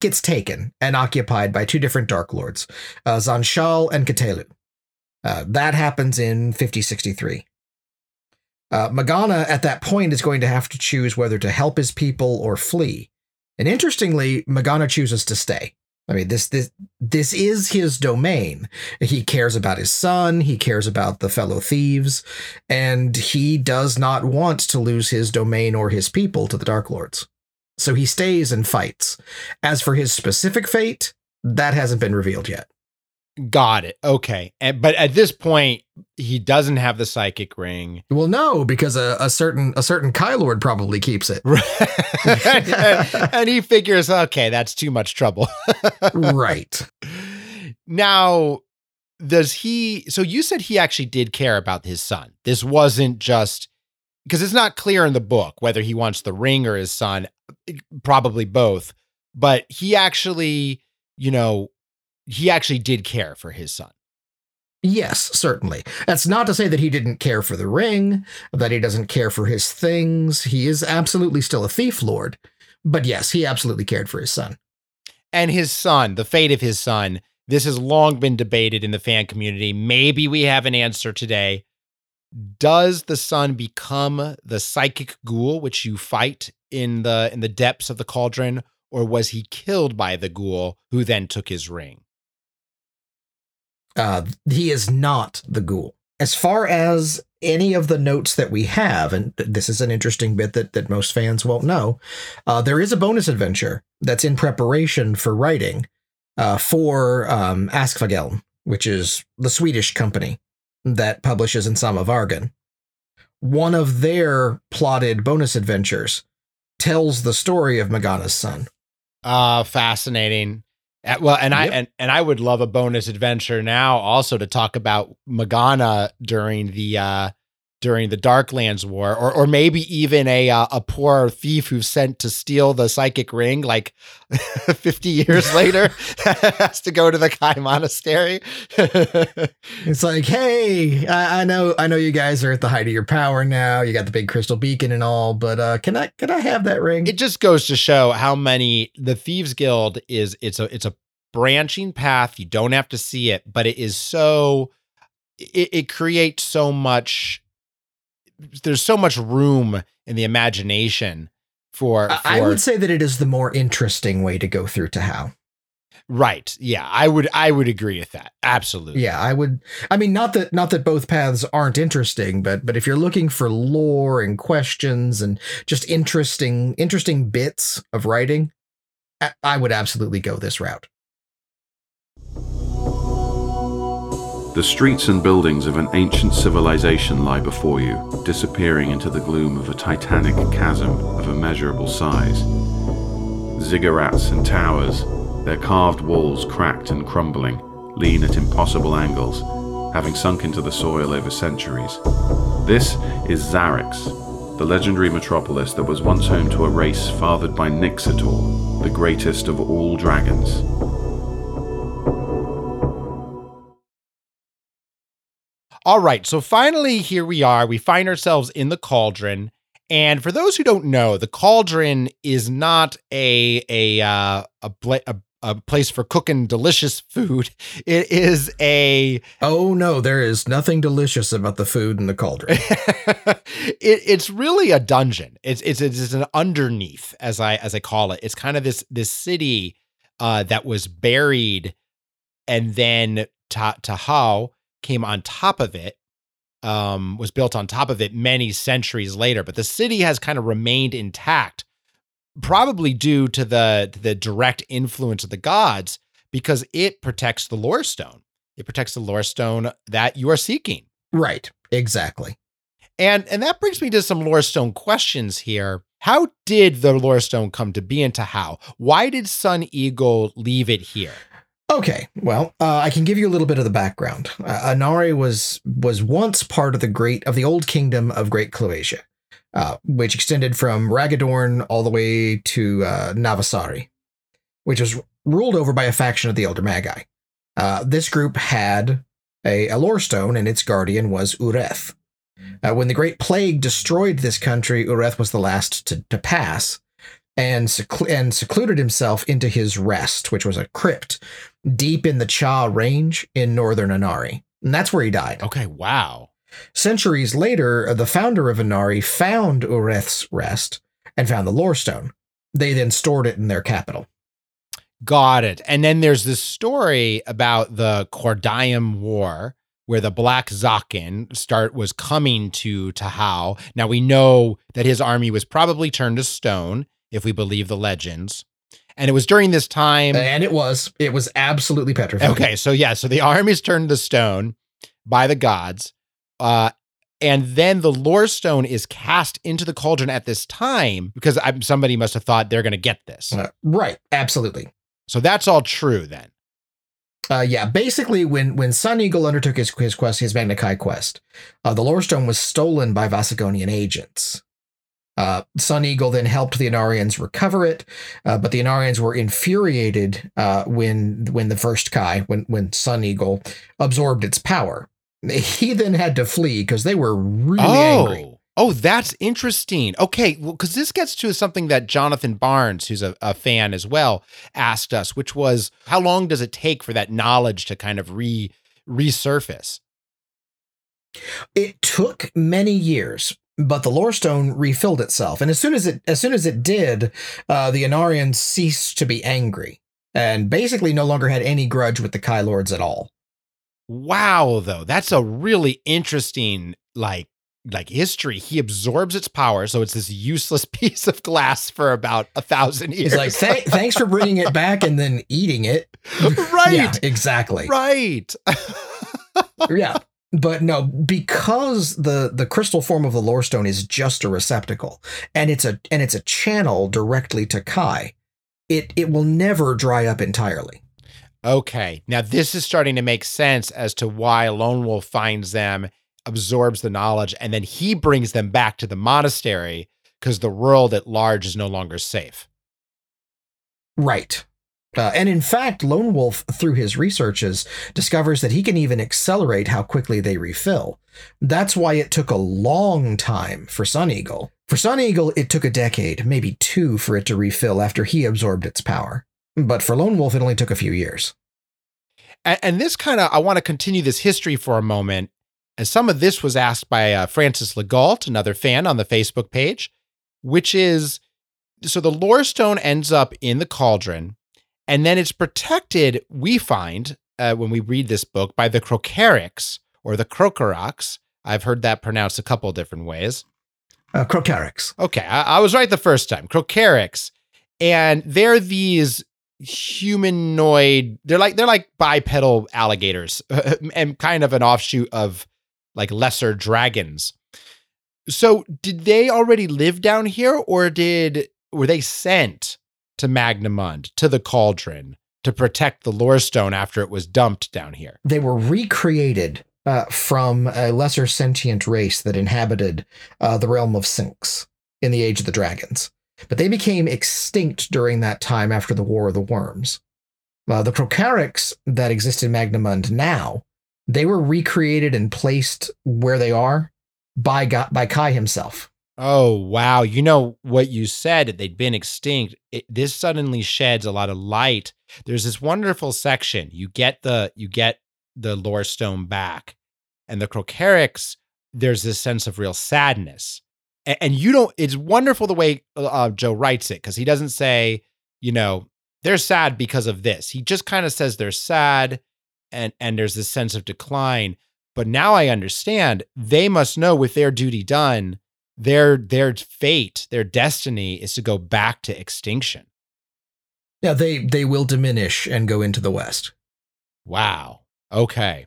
gets taken and occupied by two different Dark Lords, uh, Zanshal and Katelu. Uh, that happens in 5063. Uh, Magana at that point is going to have to choose whether to help his people or flee. And interestingly, Magana chooses to stay. I mean, this this this is his domain. He cares about his son. He cares about the fellow thieves, and he does not want to lose his domain or his people to the Dark Lords. So he stays and fights. As for his specific fate, that hasn't been revealed yet. Got it. Okay. And, but at this point, he doesn't have the psychic ring. Well, no, because a, a certain a certain Kai Lord probably keeps it. and, and he figures, okay, that's too much trouble. right. Now, does he so you said he actually did care about his son. This wasn't just because it's not clear in the book whether he wants the ring or his son, probably both. But he actually, you know, he actually did care for his son. Yes, certainly. That's not to say that he didn't care for the ring, that he doesn't care for his things. He is absolutely still a thief lord. But yes, he absolutely cared for his son. And his son, the fate of his son, this has long been debated in the fan community. Maybe we have an answer today. Does the son become the psychic ghoul which you fight in the in the depths of the cauldron or was he killed by the ghoul who then took his ring? Uh, he is not the ghoul. As far as any of the notes that we have, and this is an interesting bit that, that most fans won't know, uh, there is a bonus adventure that's in preparation for writing uh, for um, Askfageln, which is the Swedish company that publishes in Samavargan. One of their plotted bonus adventures tells the story of Magana's son. Uh fascinating. Uh, well, and I and, and I would love a bonus adventure now also to talk about Magana during the uh during the Darklands War, or or maybe even a uh, a poor thief who's sent to steal the psychic ring, like fifty years later, has to go to the Kai Monastery. It's like, hey, I, I know, I know you guys are at the height of your power now. You got the big crystal beacon and all, but uh, can I, can I have that ring? it just goes to show how many the thieves guild is it's a it's a branching path you don't have to see it but it is so it, it creates so much there's so much room in the imagination for, I- for I would say that it is the more interesting way to go through Tahou. right yeah i would i would agree with that absolutely Yeah, I would. I mean, not that not that both paths aren't interesting, but but if you're looking for lore and questions and just interesting interesting bits of writing, I would absolutely go this route. The streets and buildings of an ancient civilization lie before you, disappearing into the gloom of a titanic chasm of immeasurable size. Ziggurats and towers, their carved walls cracked and crumbling, lean at impossible angles, having sunk into the soil over centuries. This is Zarix, the legendary metropolis that was once home to a race fathered by Nixator, the greatest of all dragons. All right, so finally here we are. We find ourselves in the cauldron, and for those who don't know, the cauldron is not a a uh, a, bla- a a place for cooking delicious food. It is a Oh no, there is nothing delicious about the food in the cauldron. it, it's really a dungeon. It's, it's it's an underneath, as I as I call it. It's kind of this this city uh, that was buried, and then Ta- Tahau came on top of it. Um, was built on top of it many centuries later, but the city has kind of remained intact, probably due to the the direct influence of the gods, because it protects the lore stone. It protects the lore stone that you are seeking. right, exactly. And and that brings me to some lore stone questions here. How did the lore stone come to be in Tahou? Why did Sun Eagle leave it here? Okay, well, uh, I can give you a little bit of the background. Uh, Anari was was once part of the great of the old kingdom of Great Cloeasia, uh, which extended from Ragadorn all the way to uh, Navasari, which was ruled over by a faction of the Elder Magi. Uh, this group had a, a lore stone, and its guardian was Ureth. Uh, when the Great Plague destroyed this country, Ureth was the last to, to pass, and, seclu- and secluded himself into his rest, which was a crypt deep in the Cha Range in northern Anari. And that's where he died. Okay, wow. Centuries later, uh, the founder of Anari found Ureth's rest and found the lore stone. They then stored it in their capital. Got it. And then there's this story about the Cordium War where the Black Zakhan start was coming to Tahao. Now we know that his army was probably turned to stone, if we believe the legends. And it was during this time. And it was, it was absolutely petrified. Okay, so yeah, so the army's turned to stone by the gods. Uh and then the lore stone is cast into the cauldron at this time because I'm, somebody must have thought they're going to get this. Uh, right, absolutely. So that's all true then. Uh, yeah, basically, when when Sun Eagle undertook his his quest, his Magnakai quest, uh, the lore stone was stolen by Vassagonian agents. Uh, Sun Eagle then helped the Anarians recover it, uh, but the Anarians were infuriated uh, when when the first Kai, when when Sun Eagle absorbed its power. He then had to flee because they were really angry. Oh, oh, that's interesting. Okay, well, because this gets to something that Jonathan Barnes, who's a, a fan as well, asked us, which was how long does it take for that knowledge to kind of re resurface? It took many years, but the lore stone refilled itself, and as soon as it as soon as it did, uh, the Anarians ceased to be angry and basically no longer had any grudge with the Kai Lords at all. Wow, though, that's a really interesting like like history. He absorbs its power, so it's this useless piece of glass for about a thousand years. He's like, "Th- "Thanks for bringing it back and then eating it." right, Yeah, exactly. right. yeah. But no, because the the crystal form of the lore stone is just a receptacle, and it's a and it's a channel directly to Kai. It it will never dry up entirely. Okay. Now this is starting to make sense as to why Lone Wolf finds them, absorbs the knowledge, and then he brings them back to the monastery because the world at large is no longer safe. Right. Uh, and in fact, Lone Wolf, through his researches, discovers that he can even accelerate how quickly they refill. That's why it took a long time for Sun Eagle. For Sun Eagle, it took a decade, maybe two, for it to refill after he absorbed its power. But for Lone Wolf, it only took a few years. And, and this kind of, I want to continue this history for a moment. And some of this was asked by uh, Francis Legault, another fan on the Facebook page, which is so the lore stone ends up in the cauldron and then it's protected, we find, uh, when we read this book, by the Crocarics or the Crocarax. I've heard that pronounced a couple different ways. Uh, Crocarics. Okay, I, I was right the first time. Crocarics. And they're these humanoid they're like they're like bipedal alligators and kind of an offshoot of like lesser dragons so did they already live down here or did were they sent to Magnamund, to the cauldron, to protect the lore stone after it was dumped down here. They were recreated uh, from a lesser sentient race that inhabited uh, the realm of Synx in the Age of the Dragons. But they became extinct during that time after the War of the Worms. Uh, the Crocarics that exist in Magnamund now, they were recreated and placed where they are by, by Kai himself. Oh, wow. You know what you said, they'd been extinct. It, this suddenly sheds a lot of light. There's this wonderful section. You get the you get the lore stone back. And the Crocarics, there's this sense of real sadness. And, and you don't it's wonderful the way uh, uh Joe writes it cuz he doesn't say, you know, they're sad because of this. He just kind of says they're sad and and there's this sense of decline. But now I understand they must know with their duty done their their fate, their destiny is to go back to extinction. Yeah, they they will diminish and go into the west. Wow. Okay.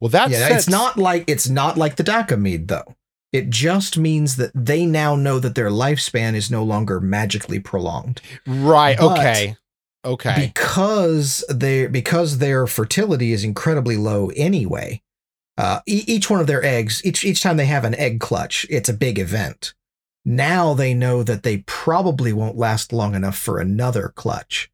Well, that's yeah. It's not like it's not like the Dakomyd though. It just means that they now know that their lifespan is no longer magically prolonged. Right. But okay. Okay. Because they because their fertility is incredibly low anyway. Uh, e- each one of their eggs, each each time they have an egg clutch, it's a big event. Now they know that they probably won't last long enough for another clutch.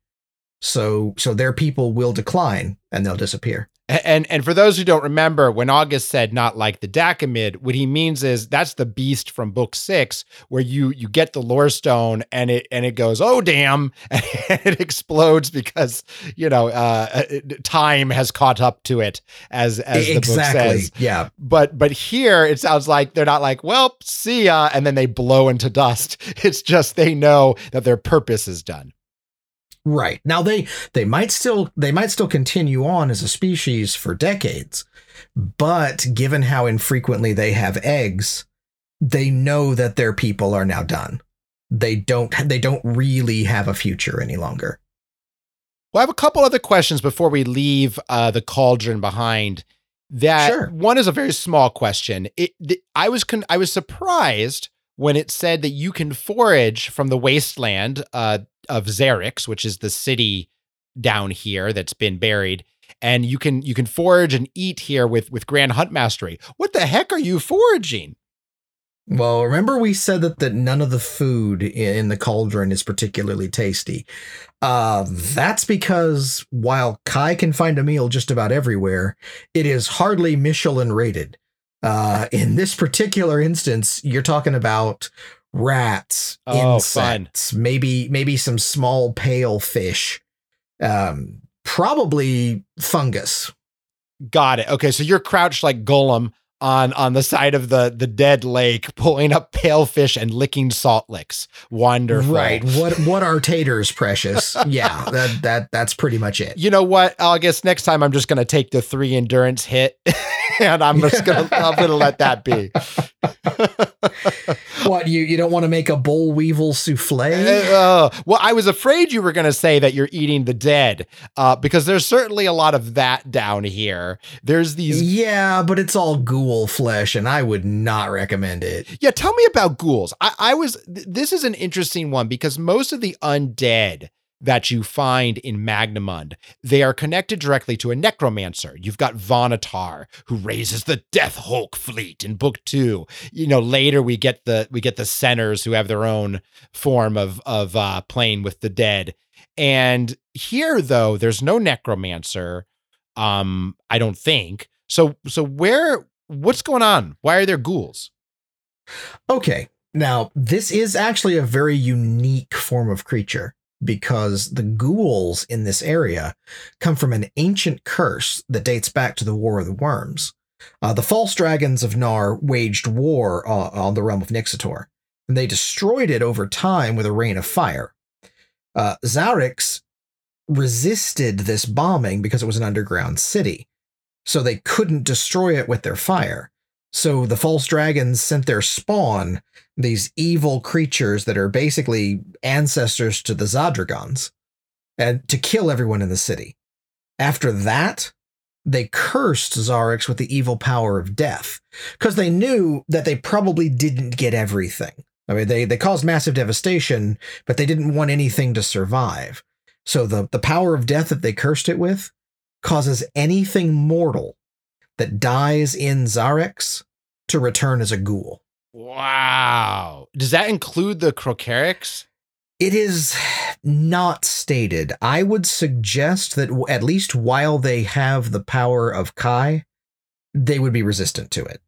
So so their people will decline and they'll disappear. And and for those who don't remember, when August said not like the Dakomyd, what he means is that's the beast from book six, where you you get the lore stone and it and it goes, oh damn, and it explodes because you know uh, uh, time has caught up to it, as as the exactly. book says. Yeah. But but here it sounds like they're not like, well, see ya, and then they blow into dust. It's just they know that their purpose is done. Right. Now they they might still they might still continue on as a species for decades, but given how infrequently they have eggs, they know that their people are now done. They don't they don't really have a future any longer. Well, I have a couple other questions before we leave uh, the cauldron behind. That sure. one is a very small question. It, th- I was con- I was surprised when it said that you can forage from the wasteland uh, of Xerix, which is the city down here that's been buried, and you can you can forage and eat here with with Grand Huntmastery. What the heck are you foraging? Well, remember we said that that none of the food in the cauldron is particularly tasty. Uh, that's because while Kai can find a meal just about everywhere, it is hardly Michelin rated. Uh, in this particular instance, you're talking about rats, oh, insects, fun. maybe maybe some small pale fish, um, probably fungus. Got it. Okay, so you're crouched like Gollum on on the side of the the dead lake, pulling up pale fish and licking salt licks. Wonderful. Right. What what are taters, precious? yeah, that that that's pretty much it. You know what? I guess next time I'm just gonna take the three endurance hit, and I'm just gonna I'm gonna let that be. what you you don't want to make a boll weevil souffle? Uh, well, I was afraid you were going to say that you're eating the dead, uh, because there's certainly a lot of that down here. There's these. Yeah, but it's all ghoul flesh, and I would not recommend it. Yeah, tell me about ghouls. I, I was. th- This is an interesting one because most of the undead that you find in Magnamund, they are connected directly to a necromancer. You've got Vonotar, who raises the Death Hulk fleet in book two. You know, later we get the we get the centers who have their own form of of uh, playing with the dead. And here, though, there's no necromancer. Um, I don't think so. So where? What's going on? Why are there ghouls? Okay, now this is actually a very unique form of creature because the ghouls in this area come from an ancient curse that dates back to the War of the Worms. Uh, the false dragons of Naar waged war uh, on the realm of Nixator, and they destroyed it over time with a rain of fire. Uh, Zarix resisted this bombing because it was an underground city, so they couldn't destroy it with their fire. So the false dragons sent their spawn, these evil creatures that are basically ancestors to the Zadragons, and to kill everyone in the city. After that, they cursed Zarix with the evil power of death because they knew that they probably didn't get everything. I mean, they, they caused massive devastation, but they didn't want anything to survive. So the, the power of death that they cursed it with causes anything mortal that dies in Zarix to return as a ghoul. Wow. Does that include the Crocarics? It is not stated. I would suggest that at least while they have the power of Kai, they would be resistant to it.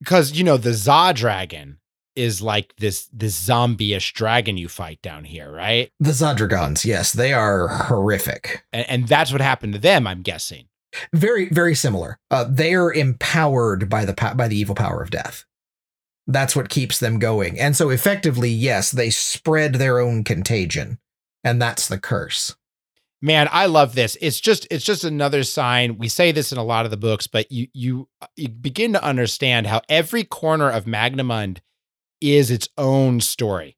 Because you know the Za dragon is like this this zombie-ish dragon you fight down here, right? The Zadragons, yes, they are horrific. And, and that's what happened to them, I'm guessing. Very, very similar. Uh, they are empowered by the po- by the evil power of death. That's what keeps them going. And so, effectively, yes, they spread their own contagion, and that's the curse. Man, I love this. It's just it's just another sign. We say this in a lot of the books, but you you you begin to understand how every corner of Magnamund is its own story.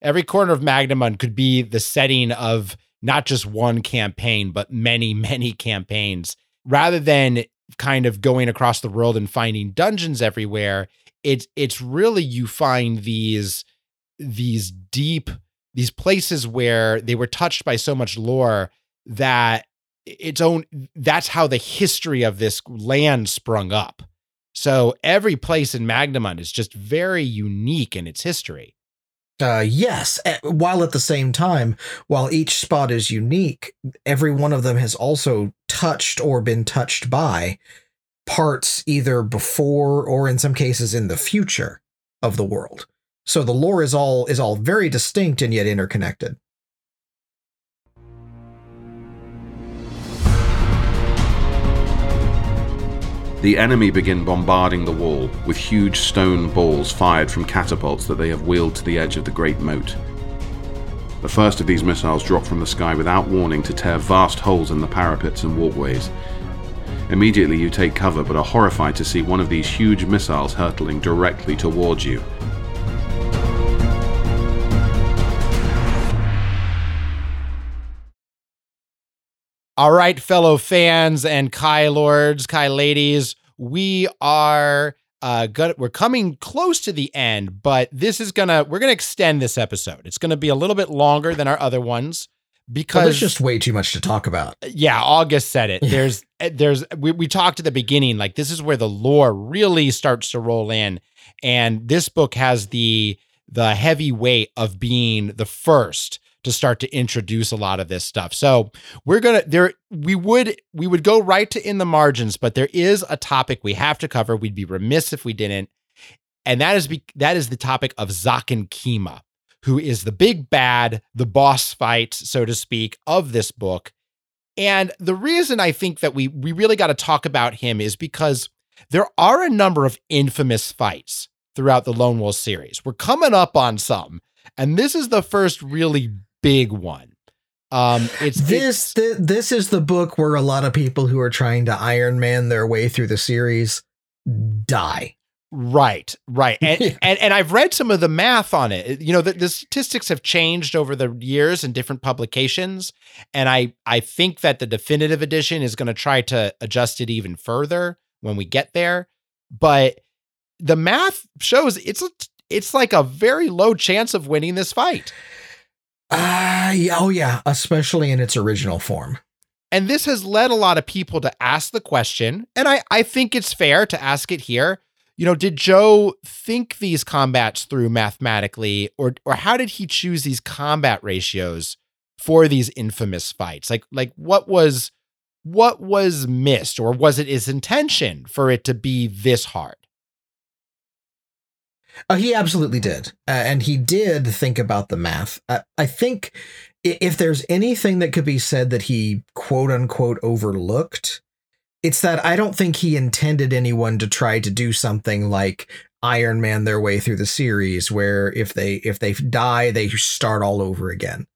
Every corner of Magnamund could be the setting of not just one campaign, but many, many campaigns. Rather than kind of going across the world and finding dungeons everywhere, it's it's really you find these these deep these places where they were touched by so much lore that its own that's how the history of this land sprung up. So every place in Magnamund is just very unique in its history. Uh, yes, eh, while at the same time, while each spot is unique, every one of them has also touched or been touched by parts either before or in some cases in the future of the world. So the lore is all is all very distinct and yet interconnected. The enemy begin bombarding the wall with huge stone balls fired from catapults that they have wheeled to the edge of the great moat. The first of these missiles drop from the sky without warning to tear vast holes in the parapets and walkways. Immediately you take cover but are horrified to see one of these huge missiles hurtling directly towards you. All right, fellow fans and Kai lords, Kai ladies, we are uh gonna we're coming close to the end, but this is gonna we're gonna extend this episode. It's gonna be a little bit longer than our other ones because there's just way too much to talk about. yeah, August said it. There's eh, there's we, we talked at the beginning, like this is where the lore really starts to roll in. And this book has the the heavy weight of being the first to start to introduce a lot of this stuff. So we're gonna there we would we would go right to in the margins, but there is a topic we have to cover. We'd be remiss if we didn't. And that is be, that is the topic of Zaken Kima, who is the big bad, the boss fight, so to speak, of this book. And the reason I think that we we really got to talk about him is because there are a number of infamous fights throughout the Lone Wolf series. We're coming up on some, and this is the first really big one. Um, it's This it's- th- this is the book where a lot of people who are trying to Iron Man their way through the series die. Right, right. And, and and I've read some of the math on it. You know, the, the statistics have changed over the years in different publications. And I I think that the definitive edition is going to try to adjust it even further when we get there. But the math shows it's a, it's like a very low chance of winning this fight. Ah, yeah, oh yeah, especially in its original form. And this has led a lot of people to ask the question, and I, I think it's fair to ask it here. You know, did Joe think these combats through mathematically, or or how did he choose these combat ratios for these infamous fights? Like like what was what was missed, or was it his intention for it to be this hard? Uh, he absolutely did. Uh, and he did think about the math. Uh, I think if there's anything that could be said that he quote unquote overlooked, it's that I don't think he intended anyone to try to do something like Iron Man their way through the series where if they if they die they start all over again.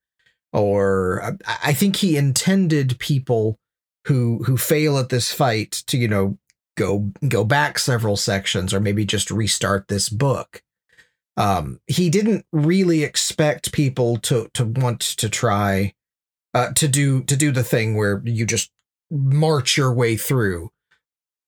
Or uh, I think he intended people who who fail at this fight to, you know, go go back several sections or maybe just restart this book. Um he didn't really expect people to to want to try uh to do to do the thing where you just march your way through.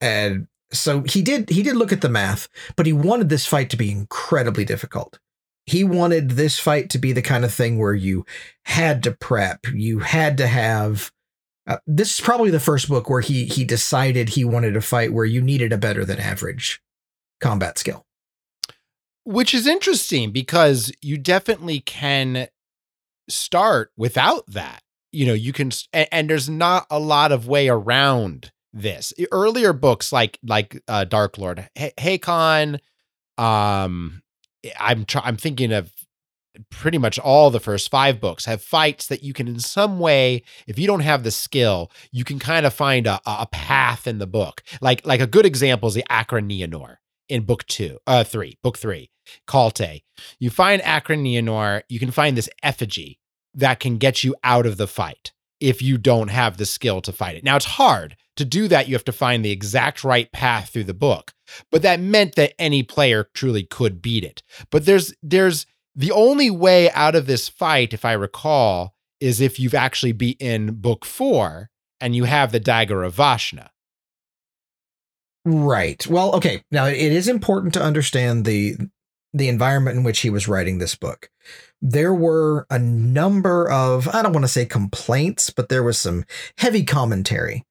And so he did he did look at the math but he wanted this fight to be incredibly difficult. He wanted this fight to be the kind of thing where you had to prep you had to have uh, this is probably the first book where he he decided he wanted a fight where you needed a better than average combat skill. Which is interesting because you definitely can start without that. You know, you can, and, and there's not a lot of way around this. Earlier books like like uh, Dark Lord, Hey Haakon, um, I'm try- I'm thinking of pretty much all the first five books have fights that you can in some way if you don't have the skill you can kind of find a, a path in the book. Like like a good example is the Akraa'Neonor in book two uh three book three Kalte you find Akraa'Neonor you can find this effigy that can get you out of the fight if you don't have the skill to fight it. Now it's hard to do that. You have to find the exact right path through the book but that meant that any player truly could beat it. But there's there's the only way out of this fight, if I recall, is if you've actually beaten book four and you have the dagger of Vashna. Right. Well, okay. Now it is important to understand the the environment in which he was writing this book. There were a number of I don't want to say complaints, but there was some heavy commentary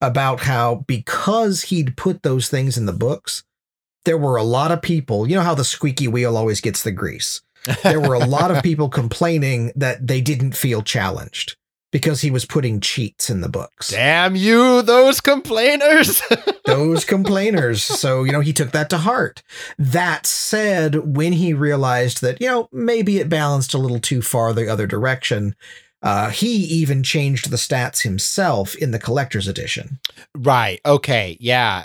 about how because he'd put those things in the books, there were a lot of people, you know how the squeaky wheel always gets the grease. There were a lot of people complaining that they didn't feel challenged because he was putting cheats in the books. Damn you, those complainers. those complainers. So, you know, he took that to heart. That said, when he realized that, you know, maybe it balanced a little too far the other direction, uh, he even changed the stats himself in the collector's edition. right. Okay. Yeah.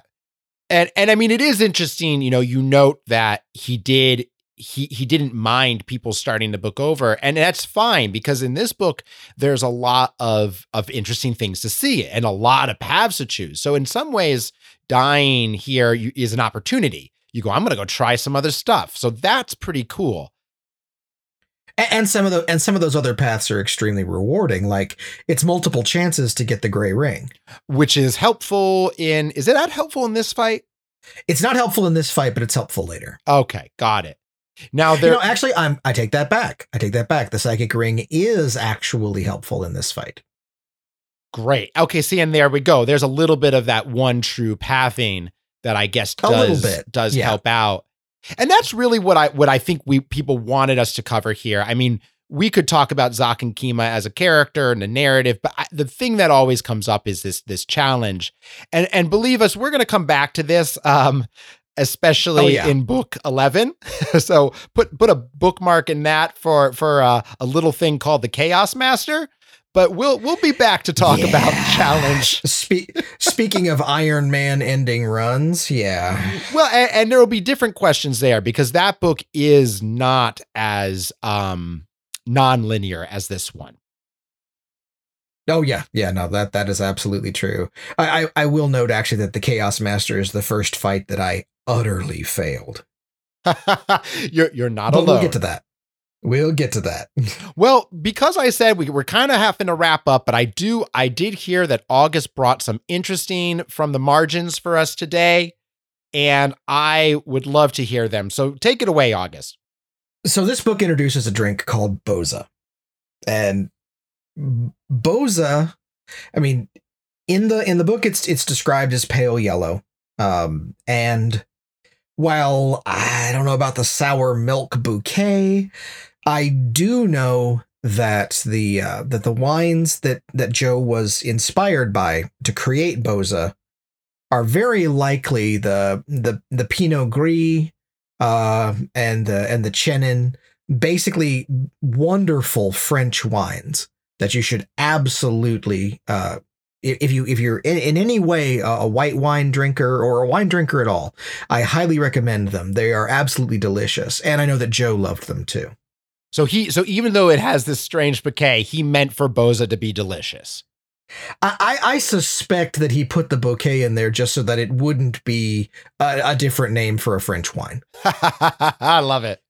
And and I mean it is interesting, you know, you note that he did he he didn't mind people starting the book over and that's fine because in this book there's a lot of of interesting things to see and a lot of paths to choose so in some ways dying here is an opportunity you go i'm going to go try some other stuff so that's pretty cool And some of the and some of those other paths are extremely rewarding. Like it's multiple chances to get the gray ring. which is helpful in is it that helpful in this fight It's not helpful in this fight, but it's helpful later. okay got it now You there know, actually, I'm I take that back. I take that back. The psychic ring is actually helpful in this fight. Great. Okay, see, and there we go. There's a little bit of that one true pathing that I guess A little does bit, does yeah. help out. And that's really what I what I think we people wanted us to cover here. I mean, we could talk about Zakhan Kimah as a character and a narrative, but I, the thing that always comes up is this this challenge. And and believe us, we're going to come back to this um especially Oh, yeah. in book 11. so put put a bookmark in that for for uh, a little thing called the Chaos Master. But we'll we'll be back to talk about Yeah. challenge. Spe- speaking of Iron Man ending runs, yeah. Well, and, and there will be different questions there because that book is not as um non-linear as this one. Oh yeah, yeah. No, that that is absolutely true. I, I I will note actually that the Chaos Master is the first fight that I utterly failed. you're you're not but alone. we'll get to that. We'll get to that. Well, because I said we were kind of having to wrap up, but I do I did hear that August brought some interesting from the margins for us today, and I would love to hear them. So take it away, August. So this book introduces a drink called Boza. And Boza, I mean, in the in the book it's it's described as pale yellow. Um and while I don't know about the sour milk bouquet, I do know that the uh, that the wines that that Joe was inspired by to create Boza are very likely the the the Pinot Gris uh, and the and the Chenin, basically wonderful French wines that you should absolutely uh, if you if you're in, in any way a, a white wine drinker or a wine drinker at all, I highly recommend them. They are absolutely delicious, and I know that Joe loved them too. So he so even though it has this strange bouquet, he meant for Boza to be delicious. I, I, suspect that he put the bouquet in there just so that it wouldn't be a, a different name for a French wine. I love it.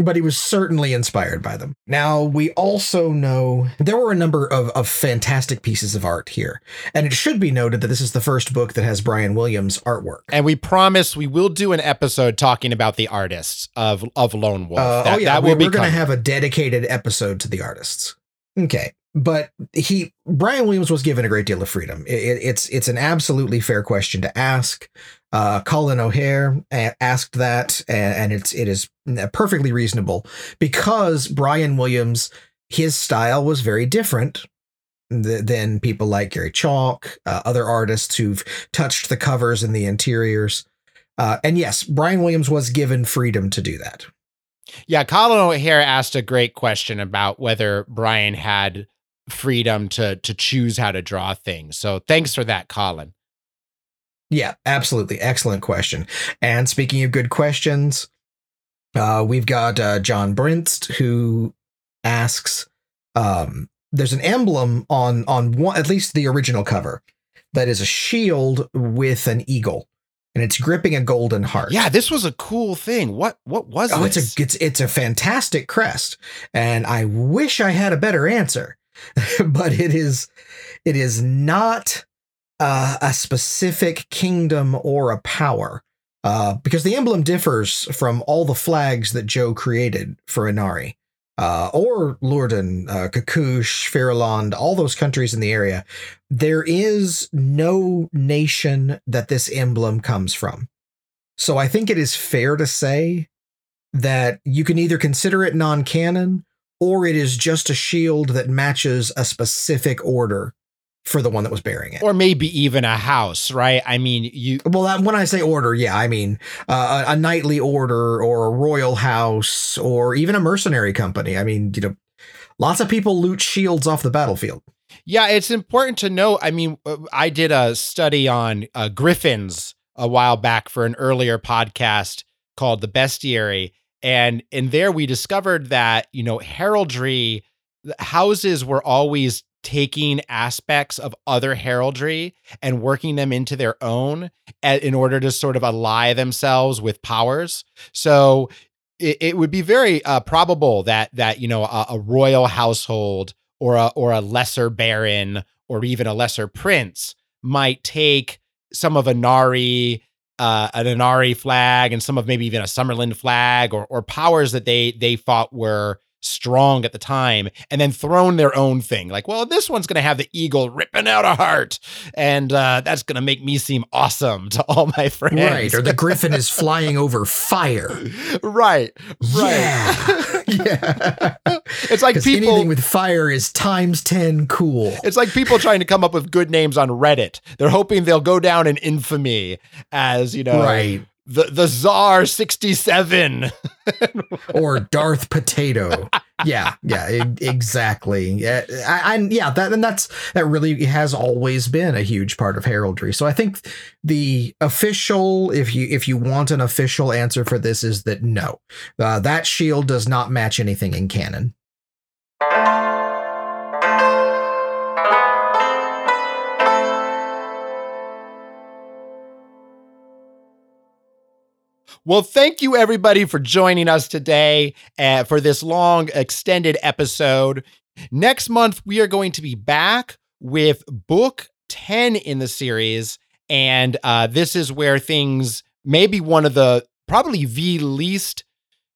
But he was certainly inspired by them. Now, we also know there were a number of, of fantastic pieces of art here. And it should be noted that this is the first book that has Brian Williams artwork. And we promise we will do an episode talking about the artists of of Lone Wolf. Uh, That- oh, yeah, that we, will be we're going to have a dedicated episode to the artists. Okay. But he, Brian Williams was given a great deal of freedom. It- it- it's it's an absolutely fair question to ask. Uh, Colin O'Hare a- asked that, and, it's it is perfectly reasonable because Brian Williams, his style was very different th- than people like Gary Chalk, uh, other artists who've touched the covers and the interiors. Uh, and yes, Brian Williams was given freedom to do that. Yeah, Colin O'Hare asked a great question about whether Brian had freedom to to choose how to draw things. So thanks for that, Colin. Yeah, absolutely. Excellent question. And speaking of good questions, uh, we've got uh, John Brinst who asks um, there's an emblem on on one at least the original cover that is a shield with an eagle and it's gripping a golden heart. Yeah, this was a cool thing. What what was it? Oh, this? it's a it's it's a fantastic crest, and I wish I had a better answer, but it is it is not uh, a specific kingdom or a power, uh, because the emblem differs from all the flags that Joe created for Anarie. Uh, or Lourdes, uh, Kakush, Fairland, all those countries in the area, there is no nation that this emblem comes from. So I think it is fair to say that you can either consider it non canon or it is just a shield that matches a specific order for the one that was bearing it. or maybe even a house, right? I mean, you well, that, when I say order, yeah, I mean uh, a, a knightly order or a royal house or even a mercenary company. I mean, you know, lots of people loot shields off the battlefield. Yeah, it's important to know. I mean, uh, I did a study on uh, griffins a while back for an earlier podcast called The Bestiary. And in there, we discovered that, you know, heraldry, houses were always taking aspects of other heraldry and working them into their own in order to sort of ally themselves with powers. So it, it would be very uh, probable that that you know a, a royal household or a or a lesser baron or even a lesser prince might take some of Anarie, uh, an Anarie flag, and some of maybe even a Sommerlund flag, or or powers that they they thought were strong at the time, and then thrown their own thing. Like, well, this one's going to have the eagle ripping out a heart, and uh, that's going to make me seem awesome to all my friends. Right. Or the griffin is flying over fire. right, right. Yeah. yeah. It's like people. anything with fire is times 10 cool. It's like people trying to come up with good names on Reddit. They're hoping they'll go down in infamy as, you know, Right. The the Czar 67. Or Darth Potato. Yeah, yeah, exactly. Yeah, I, I, yeah, that and that's that really has always been a huge part of heraldry. So I think the official, if you if you want an official answer for this, is that no, uh, that shield does not match anything in canon. Well, thank you everybody for joining us today uh, for this long extended episode. Next month, we are going to be back with book 10 in the series. And uh, this is where things may be one of the probably the least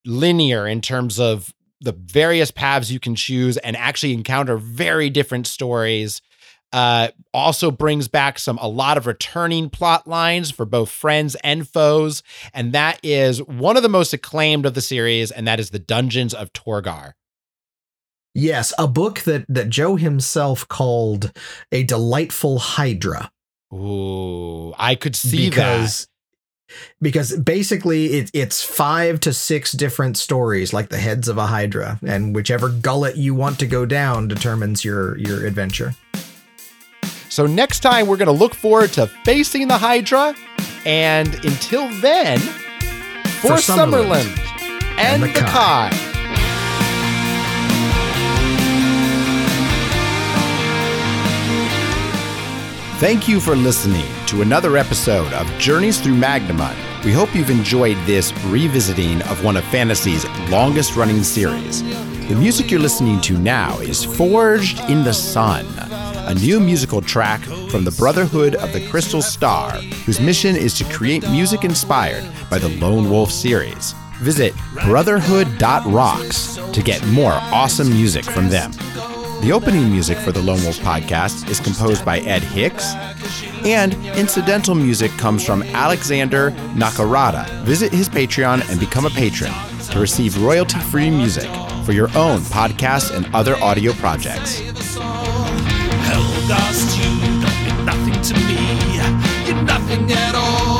linear in terms of the various paths you can choose and actually encounter very different stories. Uh, also brings back some a lot of returning plot lines for both friends and foes, and that is one of the most acclaimed of the series, and that is the Dungeons of Torgar. Yes, a book that that Joe himself called a delightful Hydra. Ooh, I could see because, that because basically it, it's five to six different stories like the heads of a hydra and whichever gullet you want to go down determines your your adventure so next time we're going to look forward to facing the hydra and until then for, for Sommerlund, Sommerlund, and, and the, the kai. kai. Thank you for listening to another episode of Journeys Through Magnamund. We hope you've enjoyed this revisiting of one of fantasy's longest running series. The music you're listening to now is Forged in the Sun, a new musical track from the Brotherhood of the Crystal Star, whose mission is to create music inspired by the Lone Wolf series. Visit brotherhood.rocks to get more awesome music from them. The opening music for the Lone Wolf podcast is composed by Ed Hicks, and incidental music comes from Alexander Nakarada. Visit his Patreon and become a patron to receive royalty free music for your own podcast and other audio projects. Helldust, you don't mean nothing to me. You're nothing at all.